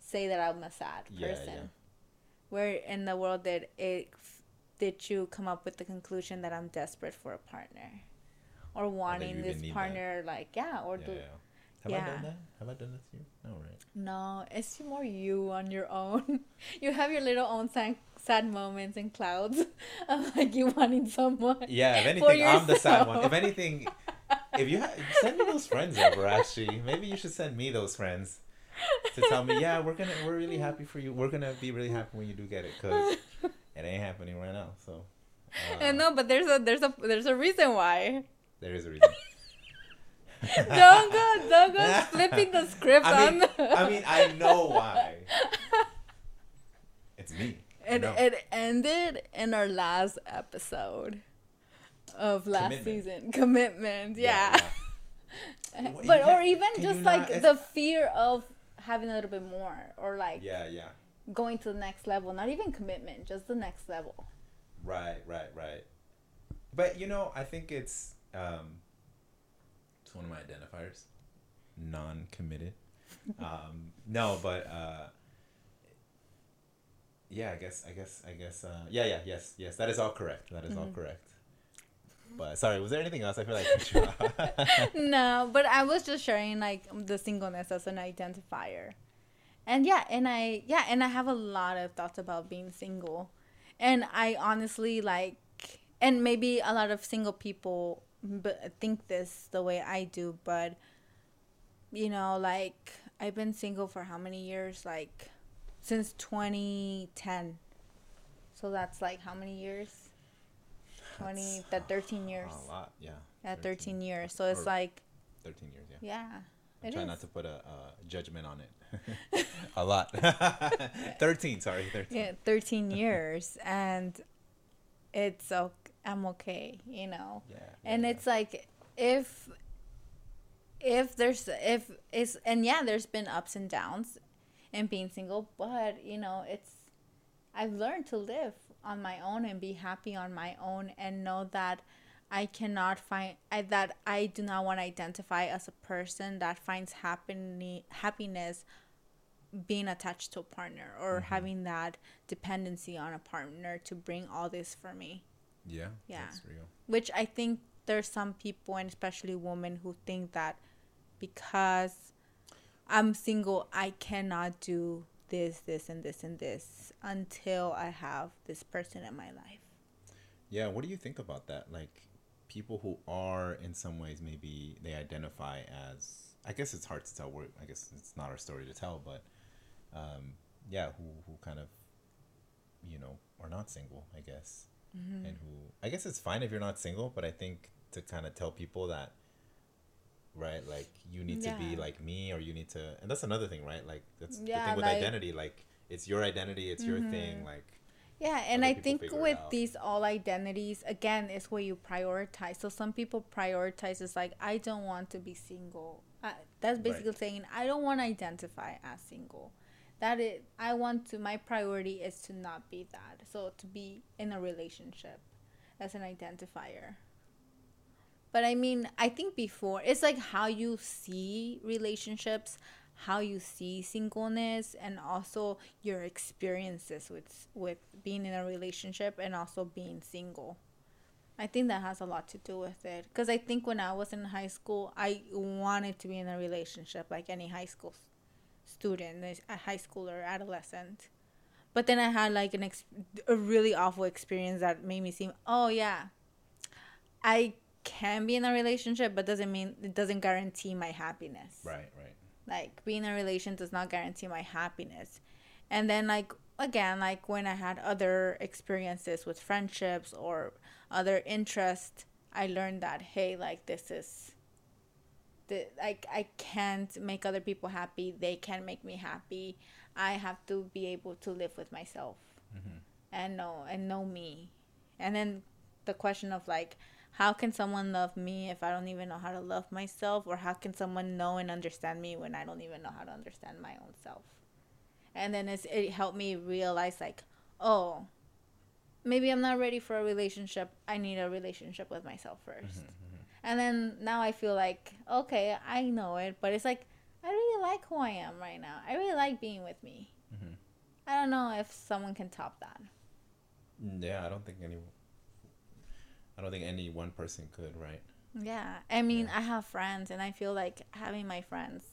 say that I'm a sad Yeah, person? yeah. Where in the world did it did you come up with the conclusion that I'm desperate for a partner, or wanting this need that. partner? Like yeah, or Yeah. do yeah. Have I done that? Have I done that to you? No, right? no? It's more you on your own. you have your little own sad, sad moments and clouds of like you wanting someone. Yeah. If anything, I'm the sad one. If anything, if you ha- send me those friends over, actually, maybe you should send me those friends to tell me, yeah, we're gonna, we're really happy for you. We're gonna be really happy when you do get it, cause it ain't happening right now. So. Uh, And no, but there's a there's a there's a reason why. There is a reason. don't go don't go flipping the script I mean, on. I mean, I know why. It's me. It it ended in our last episode of last Commitment. season. Commitment, yeah. yeah. What- but or even just like not- the fear of having a little bit more or like Yeah, yeah. going to the next level. Not even commitment, just the next level. Right, right, right. But you know, I think it's um, it's one of my identifiers. Non-committed. um, no, but uh, yeah, I guess, I guess, I guess. Uh, yeah, yeah, yes, yes. That is all correct. That is all Mhm. correct. But sorry, was there anything else? I feel like I cut you off. no, but I was just sharing like the singleness as an identifier. And yeah, and I yeah, and I have a lot of thoughts about being single. And I honestly like and maybe a lot of single people but think this the way I do, but you know, like I've been single for how many years? Like since 2010. So that's like how many years? 20 that 13 years. A lot, yeah. Yeah, 13 years. So it's like, Thirteen years, yeah. yeah. I'm trying is. not to put a, uh judgment on it. a lot. Thirteen, sorry, thirteen. Yeah, 13 years. And it's okay. I'm okay, you know? Yeah. And yeah, it's like, if, if there's, if it's, and yeah, there's been ups and downs in being single, but, you know, it's, I've learned to live on my own and be happy on my own and know that I cannot find I, that I do not want to identify as a person that finds happy, happiness being attached to a partner or Mhm. having that dependency on a partner to bring all this for me. Yeah. Yeah. That's real. Which I think there's some people and especially women who think that because I'm single, I cannot do this, this, and this, and this until I have this person in my life. Yeah, what do you think about that? Like people who are in some ways maybe they identify as I guess it's hard to tell where I guess it's not our story to tell, but um yeah, who who kind of you know, are not single, I guess. Mm-hmm. And who I guess it's fine if you're not single, but I think to kind of tell people that right, like you need to be like me or you need to and that's another thing, right? Like that's the thing with like- identity, like it's your identity, it's your thing, like Yeah, and I think with these all identities, again, is where you prioritize. So some people prioritize is like, I don't want to be single. Uh, that's basically saying I don't want to identify as single. That is, I want to. My priority is to not be that. So to be in a relationship, as an identifier. But I mean, I think before it's like how you see relationships, how you see singleness, and also your experiences with with being in a relationship and also being single. I think that has a lot to do with it. Because I think when I was in high school, I wanted to be in a relationship like any high school student, a high schooler, adolescent. But then I had like an ex- a really awful experience that made me seem, oh yeah, I can be in a relationship, but doesn't mean it doesn't guarantee my happiness. Right, right. Like being in a relation does not guarantee my happiness. And then like again, like when I had other experiences with friendships or other interests, I learned that hey, like this is the like I can't make other people happy. They can't make me happy. I have to be able to live with myself mm-hmm. and know and know me. And then the question of like how can someone love me if I don't even know how to love myself or how can someone know and understand me when I don't even know how to understand my own self? And then it's, it helped me realize like, oh, maybe I'm not ready for a relationship. I need a relationship with myself 1st And then now I feel like, okay, I know it, but it's like I really like who I am right now. I really like being with me. Mhm. I don't know if someone can top that. Yeah, I don't think any. I don't think any one person could, right? Yeah. I mean, Yeah. I have friends and I feel like having my friends,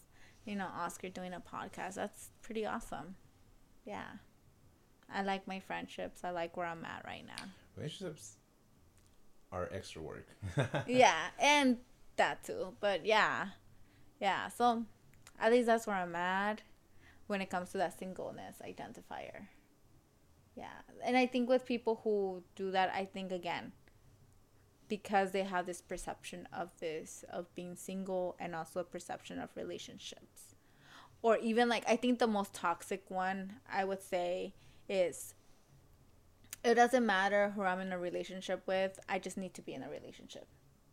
you know, Oscar doing a podcast, that's pretty awesome. Yeah. I like my friendships. I like where I'm at right now. Relationships are extra work. yeah, and that too. But yeah. Yeah, so at least that's where I'm at when it comes to that singleness identifier. Yeah. And I think with people who do that, I think again, because they have this perception of this, of being single, and also a perception of relationships. Or even like, I think the most toxic one I would say is it doesn't matter who I'm in a relationship with, I just need to be in a relationship.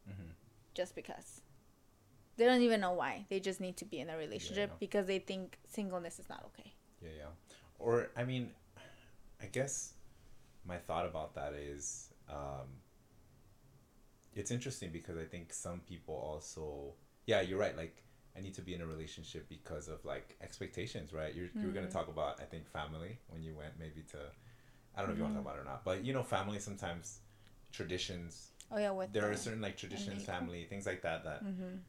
Mhm. Just because. They don't even know why. They just need to be in a relationship Yeah. because they think singleness is not okay. Yeah, yeah. Or I mean, I guess my thought about that is um, it's interesting because I think some people also yeah you're right like I need to be in a relationship because of like expectations right you're you were gonna talk about I think family when you went maybe to I don't know if you want to talk about it or not but you know family sometimes traditions Oh yeah, with there are certain like traditions family things like that that Mhm.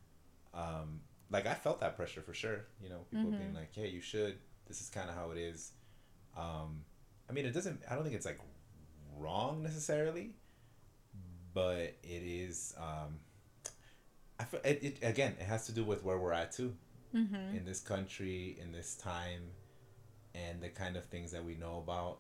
um, like I felt that pressure for sure. You know, people Mm-hmm. being like, "Hey, you should. This is kind of how it is." Um, I mean, it doesn't. I don't think it's like wrong necessarily, but it is. Um, I feel it, it again. It has to do with where we're at too, Mhm. in this country, in this time, and the kind of things that we know about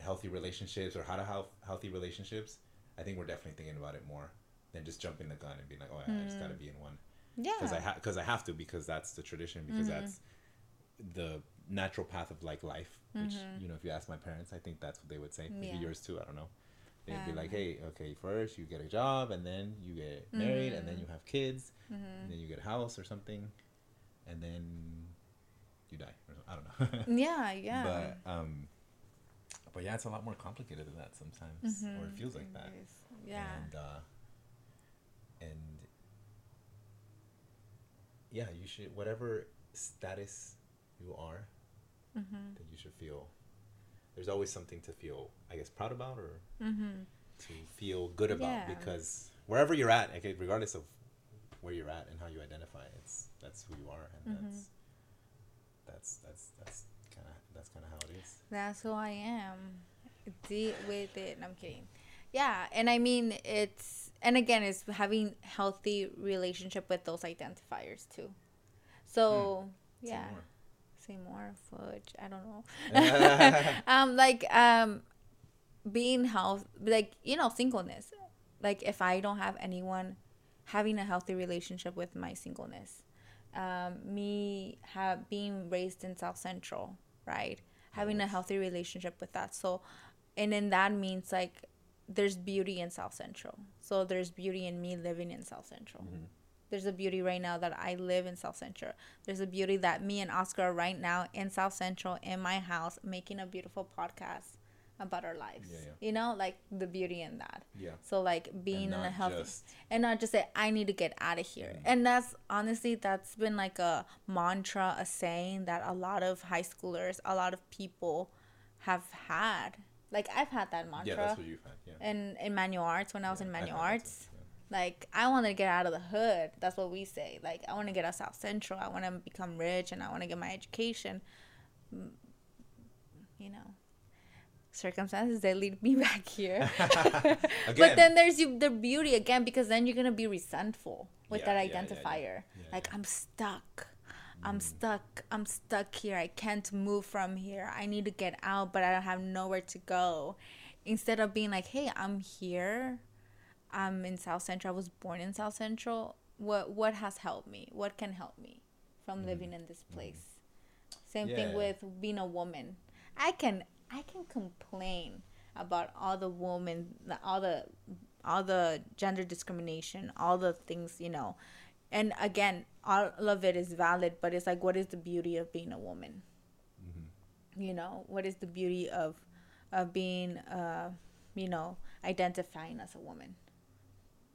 healthy relationships or how to have healthy relationships. I think we're definitely thinking about it more than just jumping the gun and being like, "Oh, I just got to hmm. be in one." Yeah. because I ha- cause I have to because that's the tradition because mm-hmm. that's the natural path of like life. Which mm-hmm. you know, if you ask my parents, I think that's what they would say. Maybe Yeah. yours too. I don't know. They'd be like, "Hey, okay, first you get a job, and then you get married, and then you mm-hmm. have kids, and then you get a house or something, and then you die." Or, I don't know. yeah, yeah. But um, but yeah, it's a lot more complicated than that sometimes, or it feels like that. Yeah. And uh, and yeah, you should whatever status you are, Mhm. that you should feel. There's always something to feel, I guess, proud about or Mhm. to feel good about Yeah. because wherever you're at, okay, regardless of where you're at and how you identify, it's that's who you are, and Mm-hmm. that's that's that's that's that's kind of how it is. That's who I am. Deal with it. I'm kidding. Yeah, and I mean it's and again it's having healthy relationship with those identifiers too. So Say yeah. more. Say more fudge. I don't know. um, like um, being health, like you know, singleness. Like if I don't have anyone, having a healthy relationship with my singleness. Um, me have being raised in South Central, right? Having a healthy relationship with that. So and then that means like there's beauty in South Central. So there's beauty in me living in South Central. Mm-hmm. There's a beauty right now that I live in South Central. There's a beauty that me and Oscar are right now in South Central in my house making a beautiful podcast about our lives. Yeah, yeah. You know, like the beauty in that. Yeah. So like being in a healthy just- and not just say I need to get out of here. Mm-hmm. And that's honestly that's been like a mantra, a saying that a lot of high schoolers, a lot of people have had. Like I've had that mantra. Yeah, that's what you've had. Yeah. in in manual arts when I was in Yeah, manual arts. yeah. Like I want to get out of the hood. That's what we say. Like I want to get out South Central. I want to become rich and I want to get my education. Mm, You know, circumstances they lead me back here. But then there's you the beauty again because then you're gonna be resentful with Yeah, that identifier. Yeah, like. I'm stuck. I'm Mm. stuck. I'm stuck here. I can't move from here. I need to get out, but I don't have nowhere to go. Instead of being like, "Hey, I'm here. I'm in South Central. I was born in South Central. What what has helped me? What can help me from living in this place?" Same thing Mm. Yeah. with being a woman. I can I can complain about all the women, all the all the gender discrimination, all the things you know, and again, all of it is valid. But it's like, what is the beauty of being a woman? You know, what is the beauty of of being, uh, you know, identifying as a woman,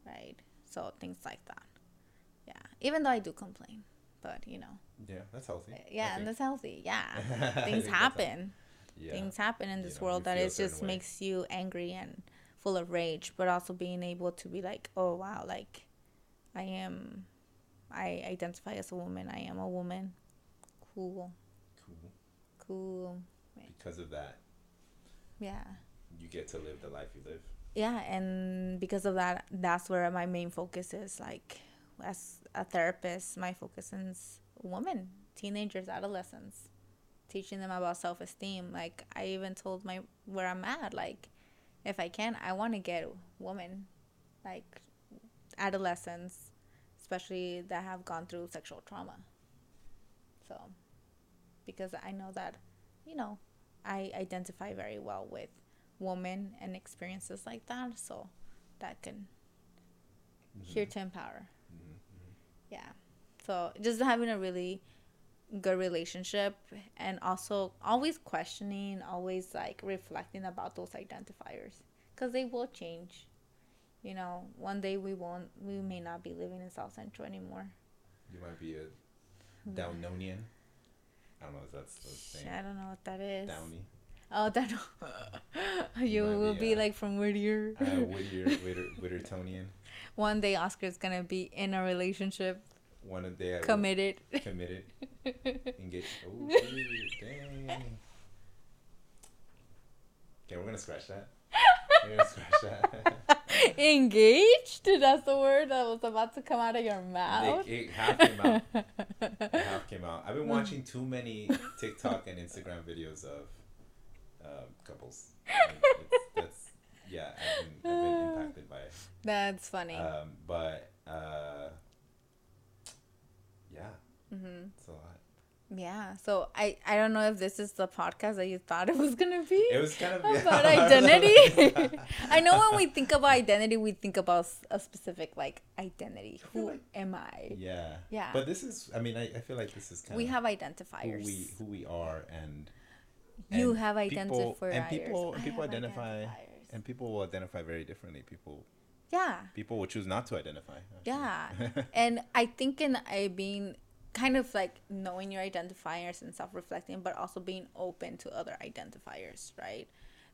right? So things like that. Yeah, even though I do complain, but you know, yeah, that's healthy. Yeah, and that's healthy. Yeah, things happen yeah. things happen in You this know, world you that it just way. makes you angry and full of rage but also being able to be like oh wow like i am i identify as a woman i am a woman cool Cool. cool Because of that, yeah you get to live the life you live. yeah and because of that that's where my main focus is like as a therapist my focus is women teenagers adolescents teaching them about self-esteem like i even told my where i'm at like if i can i want to get women like adolescents especially that have gone through sexual trauma. So because i know that you know i identify very well with women and experiences like that so that can here mm-hmm. to empower. Mm-hmm. Mm-hmm. Yeah. So just having a really good relationship and also always questioning always like reflecting about those identifiers because they will change you know one day we won't we may not be living in south central anymore You might be a Downonian. I don't know if that's the thing. i don't know what that is Downey. oh that you might will be, be uh, like from whittier Uh, Whittier, Whitter, Whittertonian. one day oscar's gonna be in a relationship One of they committed committed, engaged. Oh, dang. Okay, we're gonna scratch that. We're gonna scratch that. engaged that's the word that was about to come out of your mouth it, it half came out. It half came out. I've been watching too many TikTok and Instagram videos of um, couples. It's, that's yeah. I've been, I've been impacted by it. that's funny Um, but uh, mm-hmm. it's a lot. Yeah. So I I don't know if this is the podcast that you thought it was gonna be It was kind of about yeah, identity. I know when we think about identity, we think about a specific like identity. Who like- am I? yeah, Yeah. But this is, I mean, I, I feel like this is kind of. We of have who identifiers. we who we are, and you and have people- identifiers. and people and people identify and people will identify very differently. People yeah. people will choose not to identify. actually. Yeah. and I think in I being kind of like knowing your identifiers and self reflecting, but also being open to other identifiers, right?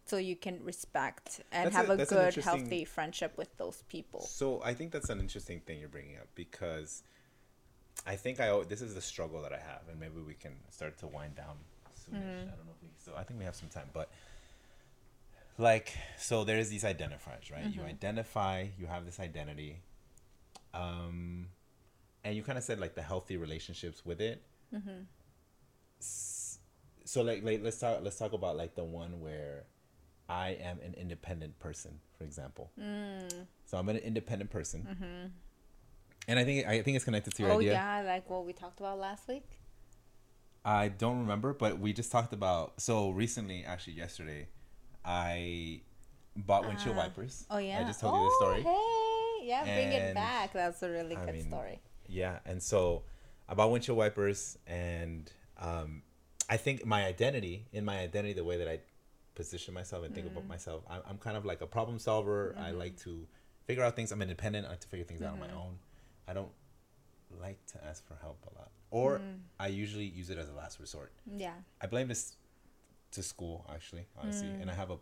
So you can respect and That's have a- a, good, interesting- healthy friendship with those people. So I think that's an interesting thing you're bringing up because I think I this is the struggle that I have, and maybe we can start to wind down soonish. Mm-hmm. I don't know if we. So I think we have some time, but like, so there's these identifiers, right? You Mm-hmm. identify, you have this identity, um, and you kind of said like the healthy relationships with it. Mm-hmm. So like, like let's talk let's talk about like the one where I am an independent person, for example. Mm. So I'm an independent person. And I think I think it's connected to your Mm-hmm. Oh idea. yeah, like what we talked about last week. I don't remember, but we just talked about so recently, actually yesterday, I bought windshield Ah. wipers. Oh yeah. I just told oh, you the story. Hey, yeah, bring it back. That's a really I good mean, story. Yeah, and so I bought windshield wipers, and um, I think my identity, in my identity, the way that I position myself and think Mm. about myself, I'm, I'm kind of like a problem solver. I Mm-hmm. like to figure out things. I'm independent. I like to figure things out on my Mm-hmm. own. I don't like to ask for help a lot, or Mm. I usually use it as a last resort. Yeah. I blame this to school, actually, honestly, Mm. and I have a,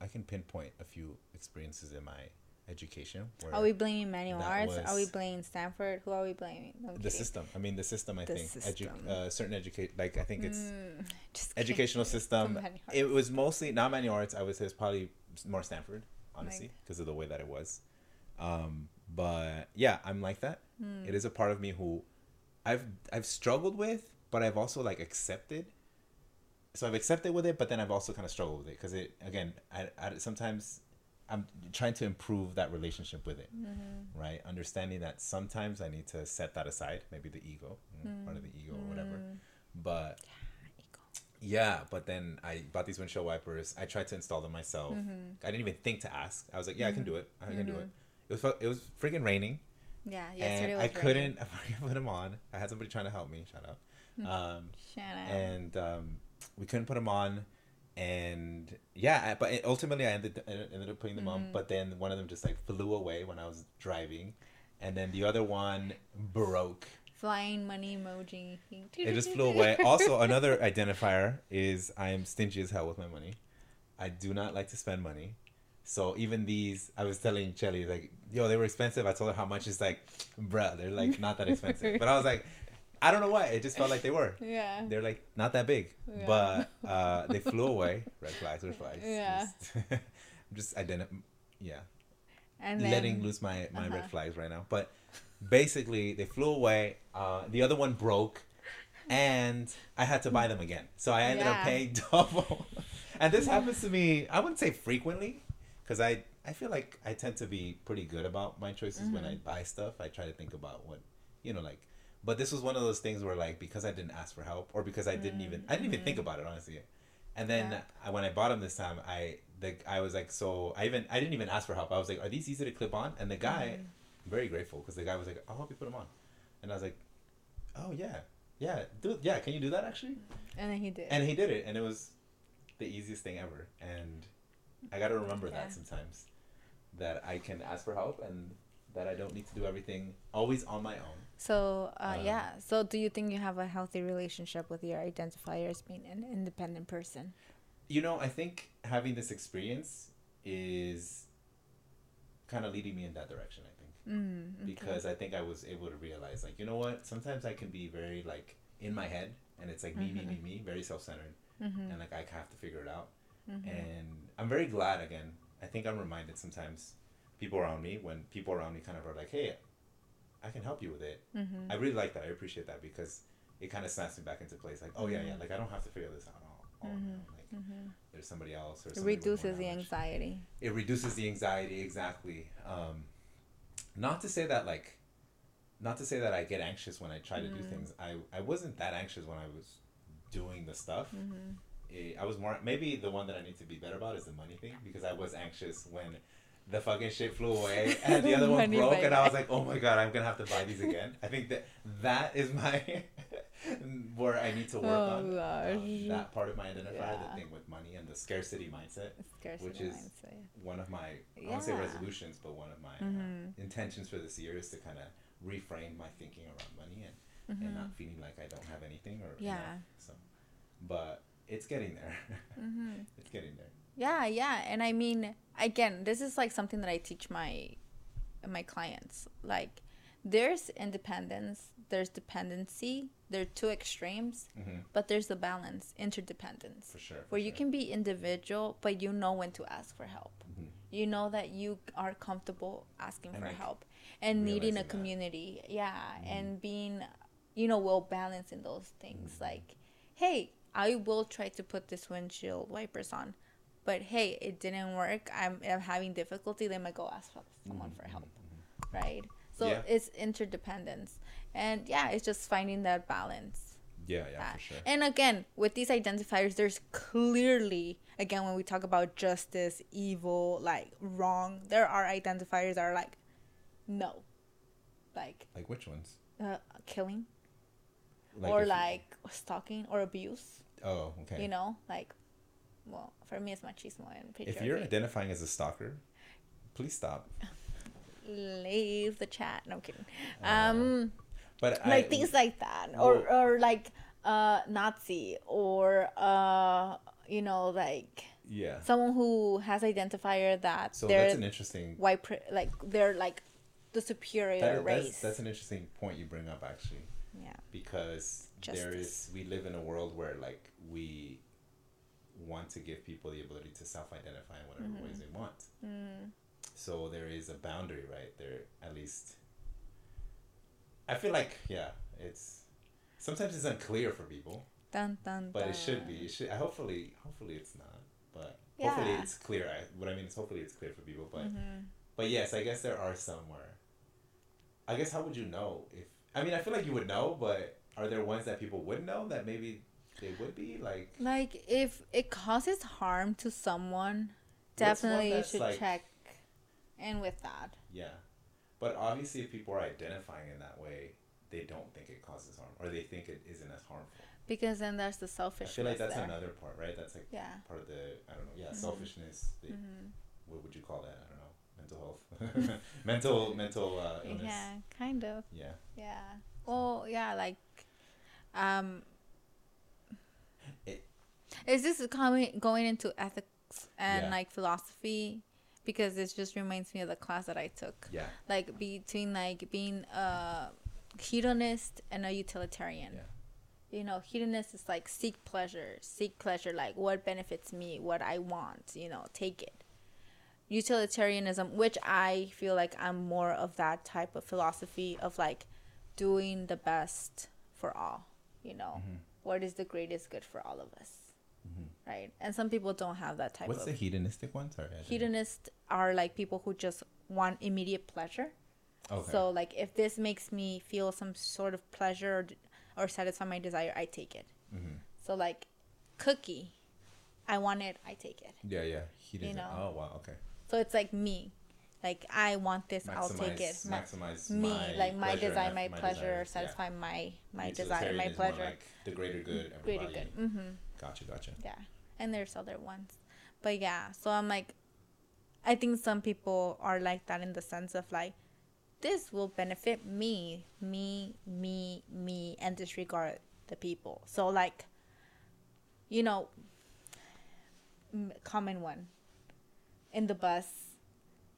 I can pinpoint a few experiences in my education where Are we blaming manual arts? Are we blaming Stanford? Who are we blaming? The kidding. system. I mean, the system. I The think Edu- uh, certain educate like I think it's Mm, educational system. It was mostly not manual arts. I would say it's probably more Stanford, honestly, Like- because of the way that it was. Um, but yeah, I'm like that. Hmm. It is a part of me who I've I've struggled with, but I've also like accepted. So I've accepted with it, but then I've also kind of struggled with it because it again, I, I sometimes I'm trying to improve that relationship with it, Mm-hmm. right? Understanding that sometimes I need to set that aside, maybe the ego, you know, part of the ego or whatever. Mm. But yeah, but then I bought these windshield wipers. I tried to install them myself. Mm-hmm. I didn't even think to ask. I was like, yeah, I can do it. I can do it. It was it was freaking raining, Yeah. Yesterday and was I couldn't put them on. I had somebody trying to help me. Shout out. Um, Shanna. and um, we couldn't put them on. And yeah, I, but ultimately I ended I ended up putting them on. Mm-hmm. But then one of them just like flew away when I was driving, and then the other one broke. Flying money emoji. It just flew away. Also, another identifier is I am stingy as hell with my money. I do not like to spend money. So even these, I was telling Chelly like, yo, they were expensive. I told her how much. It's like, bruh, they're like not that expensive. But I was like, I don't know why. It just felt like they were. Yeah. They're like not that big, Yeah. but uh, they flew away. Red flags, red flags. Yeah. Just, just identi- yeah, And then letting loose my my Uh-huh. red flags right now. But basically, they flew away. Uh, the other one broke, and I had to buy them again. So I ended up paying double. and this happens to me. I wouldn't say frequently, because I I feel like I tend to be pretty good about my choices when I Mm-hmm. buy stuff. I try to think about what you know, like. But this was one of those things where, like, because I didn't ask for help, or because I didn't even, I didn't even think about it honestly. And then Mm-hmm. Yeah. I, when I bought them this time, I the I was like, so I even I didn't even ask for help. I was like, are these easy to clip on? And the guy, Mm-hmm. very grateful because the guy was like, I'll help you put them on. And I was like, oh yeah, yeah, do yeah, can you do that actually? and then he did. And he did it, and it was the easiest thing ever. And I got to remember Yeah. that sometimes that I can ask for help and that I don't need to do everything always on my own. so uh, Um, yeah. So do you think you have a healthy relationship with your identifiers being an independent person? You know, I think having this experience is kind of leading me in that direction. I think Mm, okay. because I think I was able to realize, like, you know what? Sometimes I can be very like in my head, and it's like me, me, me, me, very self-centered, Mhm. and like I have to figure it out. Mhm. And I'm very glad again. I think I'm reminded sometimes people around me when people around me kind of are like, "Hey, I can help you with it." Mhm. I really like that. I appreciate that because it kind of snaps me back into place. Like, oh yeah, yeah. Like I don't have to figure this out all, all on my own. Like Mhm. there's somebody else or something. It somebody more reduces the anxiety. It reduces the anxiety exactly. Um, not to say that like, not to say that I get anxious when I try to do Mm. things. I I wasn't that anxious when I was doing the stuff. Mm-hmm. Eh, I was more maybe the one that I need to be better about is the money thing because I was anxious when the fucking shit flew away and the other one broke and I was like, oh my god, I'm gonna have to buy these again. I think that that is my where I need to work Oh, on um, that part of my identifier, Yeah. the thing with money and the scarcity mindset. Scarcity Which is- mindset. One of my I won't say resolutions, but one of my Mhm. uh, intentions for this year is to kind of reframe my thinking around money and Mhm. and not feeling like I don't have anything or Yeah. enough. So, but it's getting there. Mhm. it's getting there. Yeah, yeah, and I mean, again, this is like something that I teach my my clients. Like, there's independence, there's dependency. There are two extremes, hmm but there's the balance, interdependence, For sure. for where you can be individual, but you know when to ask for help. Mhm. You know that you are comfortable asking And, for like, help and needing a realizing that. community. Yeah, Mhm. and being, you know, well balanced in those things. Mhm. Like, hey, I will try to put this windshield wipers on, but hey, it didn't work. I'm, I'm having difficulty. They might go ask someone for help, right? So Yeah. it's interdependence, and yeah, it's just finding that balance. Yeah, yeah, that. for sure. And again, with these identifiers, there's clearly, again, when we talk about justice, evil, like wrong, there are identifiers that are like, no. Like Like which ones? uh, killing Like or if you- like stalking or abuse, Oh, okay. you know? Like, well, for me, it's machismo and if you're identifying as a stalker, please stop. Leave the chat. No I'm kidding. Uh, Um, But like I, things like that or Well- or like uh nazi or uh you know like yeah. someone who has identifier that So they're that's an interesting. white like they're like the superior That, race that's, that's an interesting point you bring up actually, yeah because there Justice. is we live in a world where like we want to give people the ability to self-identify in whatever Mm-hmm. ways they want. mm, So there is a boundary, right? There at least. I feel like yeah, it's sometimes it's unclear for people, dun, dun, but it should be. It should. Hopefully, hopefully it's not. But hopefully it's clear. I, what I mean is hopefully it's clear for people. But Mhm. but yes, I guess there are somewhere. I guess how would you know if? I mean, I feel like you would know, but are there ones that people would know that maybe they would be like? like if it causes harm to someone definitely you should like- check in with that Yeah, but obviously, if people are identifying in that way, they don't think it causes harm, or they think it isn't as harmful. because then there's the selfishness. I feel like that's there. another part, right? That's like yeah part of the I don't know, yeah, Mhm. selfishness. The, hmm What would you call that? I don't know. Mental health, mental mental uh, illness. yeah kind of Yeah. Yeah. Well, yeah, like, um, is this coming going into ethics and Yeah. like philosophy? Because this just reminds me of the class that I took. Yeah. Like between like being a hedonist and a utilitarian. Yeah. You know, hedonist is like seek pleasure, seek pleasure, like what benefits me, what I want. You know, take it. Utilitarianism, which I feel like I'm more of that type of philosophy of like doing the best for all. You know, Mhm. what is the greatest good for all of us. Right? And some people don't have that type of What's of the hedonistic one? Sorry. Hedonists are like people who just want immediate pleasure. Okay. So like if this makes me feel some sort of pleasure or, or satisfy my desire, I take it. hmm So like cookie, I want it, I take it. Yeah, yeah. Hedonism. know. Oh wow. Okay. So it's like me. Like I want this, I'll take it. Ma- Maximize me, my like my pleasure desire, my, my pleasure, desires, yeah. satisfy my my desire, my Utilitarian is more pleasure. Like the greater good. Greater good. Mm-hmm. Gotcha. Gotcha. Yeah. And there's other ones. But yeah, so I'm like I think some people are like that in the sense of like this will benefit me, me, me, me and disregard the people. So like you know common one in the bus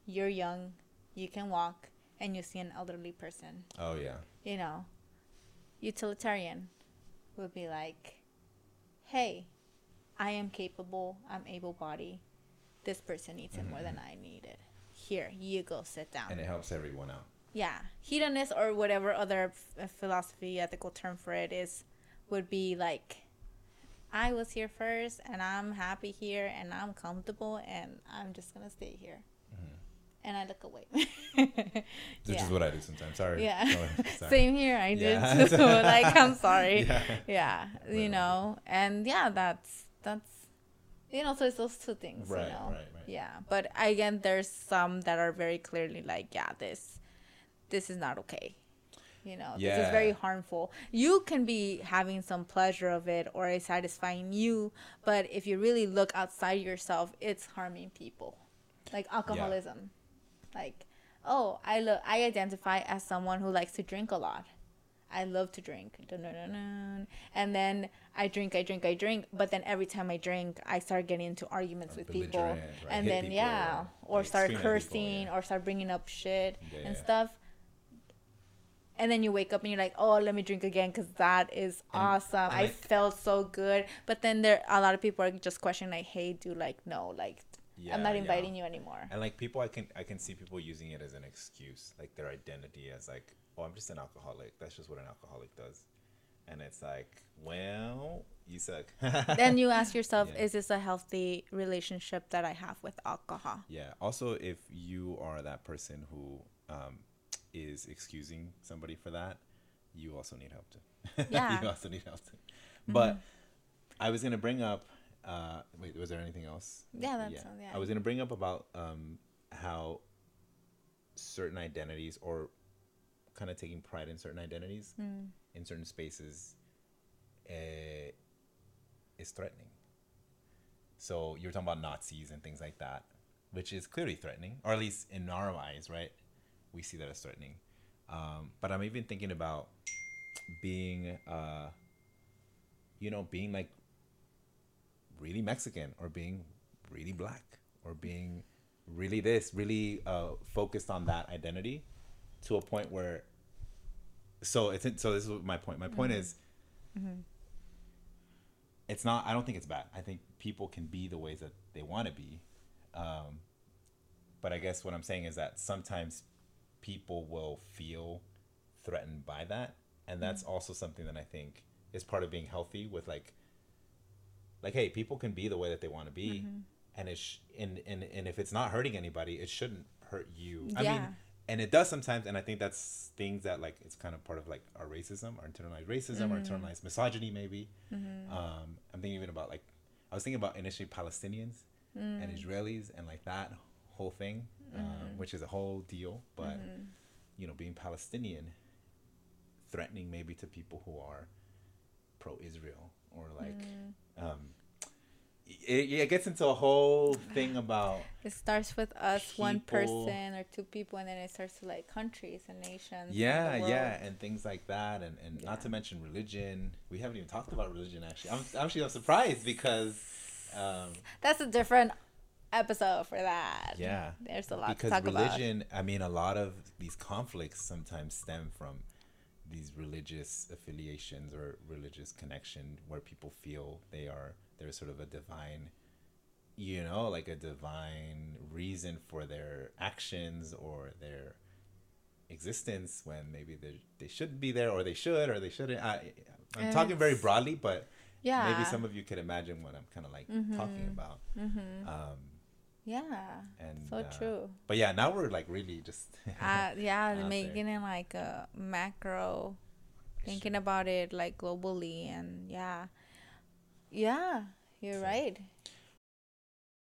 you're young, you can walk and you see an elderly person Oh yeah. you know, utilitarian would be like, hey, I am capable, I'm able bodied. This person needs it more than mm-hmm. I need it. Here, you go sit down. And it helps everyone out. yeah. Hedonist or whatever other f- uh, philosophy, ethical term for it is, would be like, I was here first and I'm happy here and I'm comfortable and I'm just going to stay here. Mm-hmm. And I look away. Which Yeah. is what I do sometimes. Sorry. Yeah. Sorry. Same here. I Yeah. did too. like I'm sorry. Yeah. Yeah. You know, and yeah, that's that's you know, so it's those two things. Right, You know? right, right. Yeah, but again, there's some that are very clearly like, yeah, this this is not okay. You know, this is very harmful. You can be having some pleasure of it or it's satisfying you, but if you really look outside yourself, it's harming people. Like alcoholism. Like, oh, I look I identify as someone who likes to drink a lot. I love to drink. Dun, dun, dun, dun. And then I drink, I drink, I drink. But then every time I drink, I start getting into arguments with people. right? And Hit then, people yeah, or, like, start at people, cursing yeah. or start bringing up shit Yeah, and stuff. And then you wake up and you're like, oh, let me drink again because that is And- awesome. and, I like- felt so good. But then there, a lot of people are just questioning, like, hey, dude, like, no, like, Yeah, I'm not inviting you anymore. And like people, I can I can see people using it as an excuse, like their identity as like, oh, I'm just an alcoholic. That's just what an alcoholic does. And it's like, well, you suck. then you ask yourself, Yeah. is this a healthy relationship that I have with alcohol? Yeah. Also, if you are that person who um, is excusing somebody for that, you also need help too. Yeah. you also need help too. But I was gonna bring up. Uh, wait, was there anything else? Yeah, that's all, yeah. I was gonna bring up about um, how certain identities or kind of taking pride in certain identities Mm. In certain spaces uh, is threatening. So you're talking about Nazis and things like that, which is clearly threatening, or at least in our eyes, right? We see that as threatening. Um, but I'm even thinking about being, uh, you know, being like really Mexican or being really black or being really this, really uh, focused on that identity to a point where. So it's so this is my point. My point mm-hmm. is, mm-hmm. it's not. I don't think it's bad. I think people can be the ways that they want to be, um, but I guess what I'm saying is that sometimes people will feel threatened by that, and mm-hmm. that's also something that I think is part of being healthy with like like hey people can be the way that they want to be and it sh- and, and and if it's not hurting anybody it shouldn't hurt you i mean Yeah. And it does sometimes and i think that's things that like it's kind of part of like our racism our internalized racism or internalized misogyny maybe. Um i'm thinking even about like i was thinking about initially palestinians and israelis and like that whole thing um, which is a whole deal but you know being palestinian threatening maybe to people who are pro-Israel or like um it, it gets into a whole thing about It starts with us, one person or two people, and then it starts to like countries and nations. yeah the yeah and things like that and, and not to mention religion we haven't even talked about religion actually i'm actually i'm surprised because um That's a different episode for that. yeah There's a lot because to talk about. religion i mean a lot of these conflicts sometimes stem from these religious affiliations or religious connection where people feel they are there's sort of a divine you know like a divine reason for their actions or their existence when maybe they they shouldn't be there or they should or they shouldn't I, i'm And talking very broadly but Yeah. maybe some of you could imagine what i'm kind of like talking about Mm-hmm. um Yeah. and So uh, true. but yeah, now we're like really just uh, yeah, making it like a macro, thinking about it like globally, and yeah, yeah, you're right.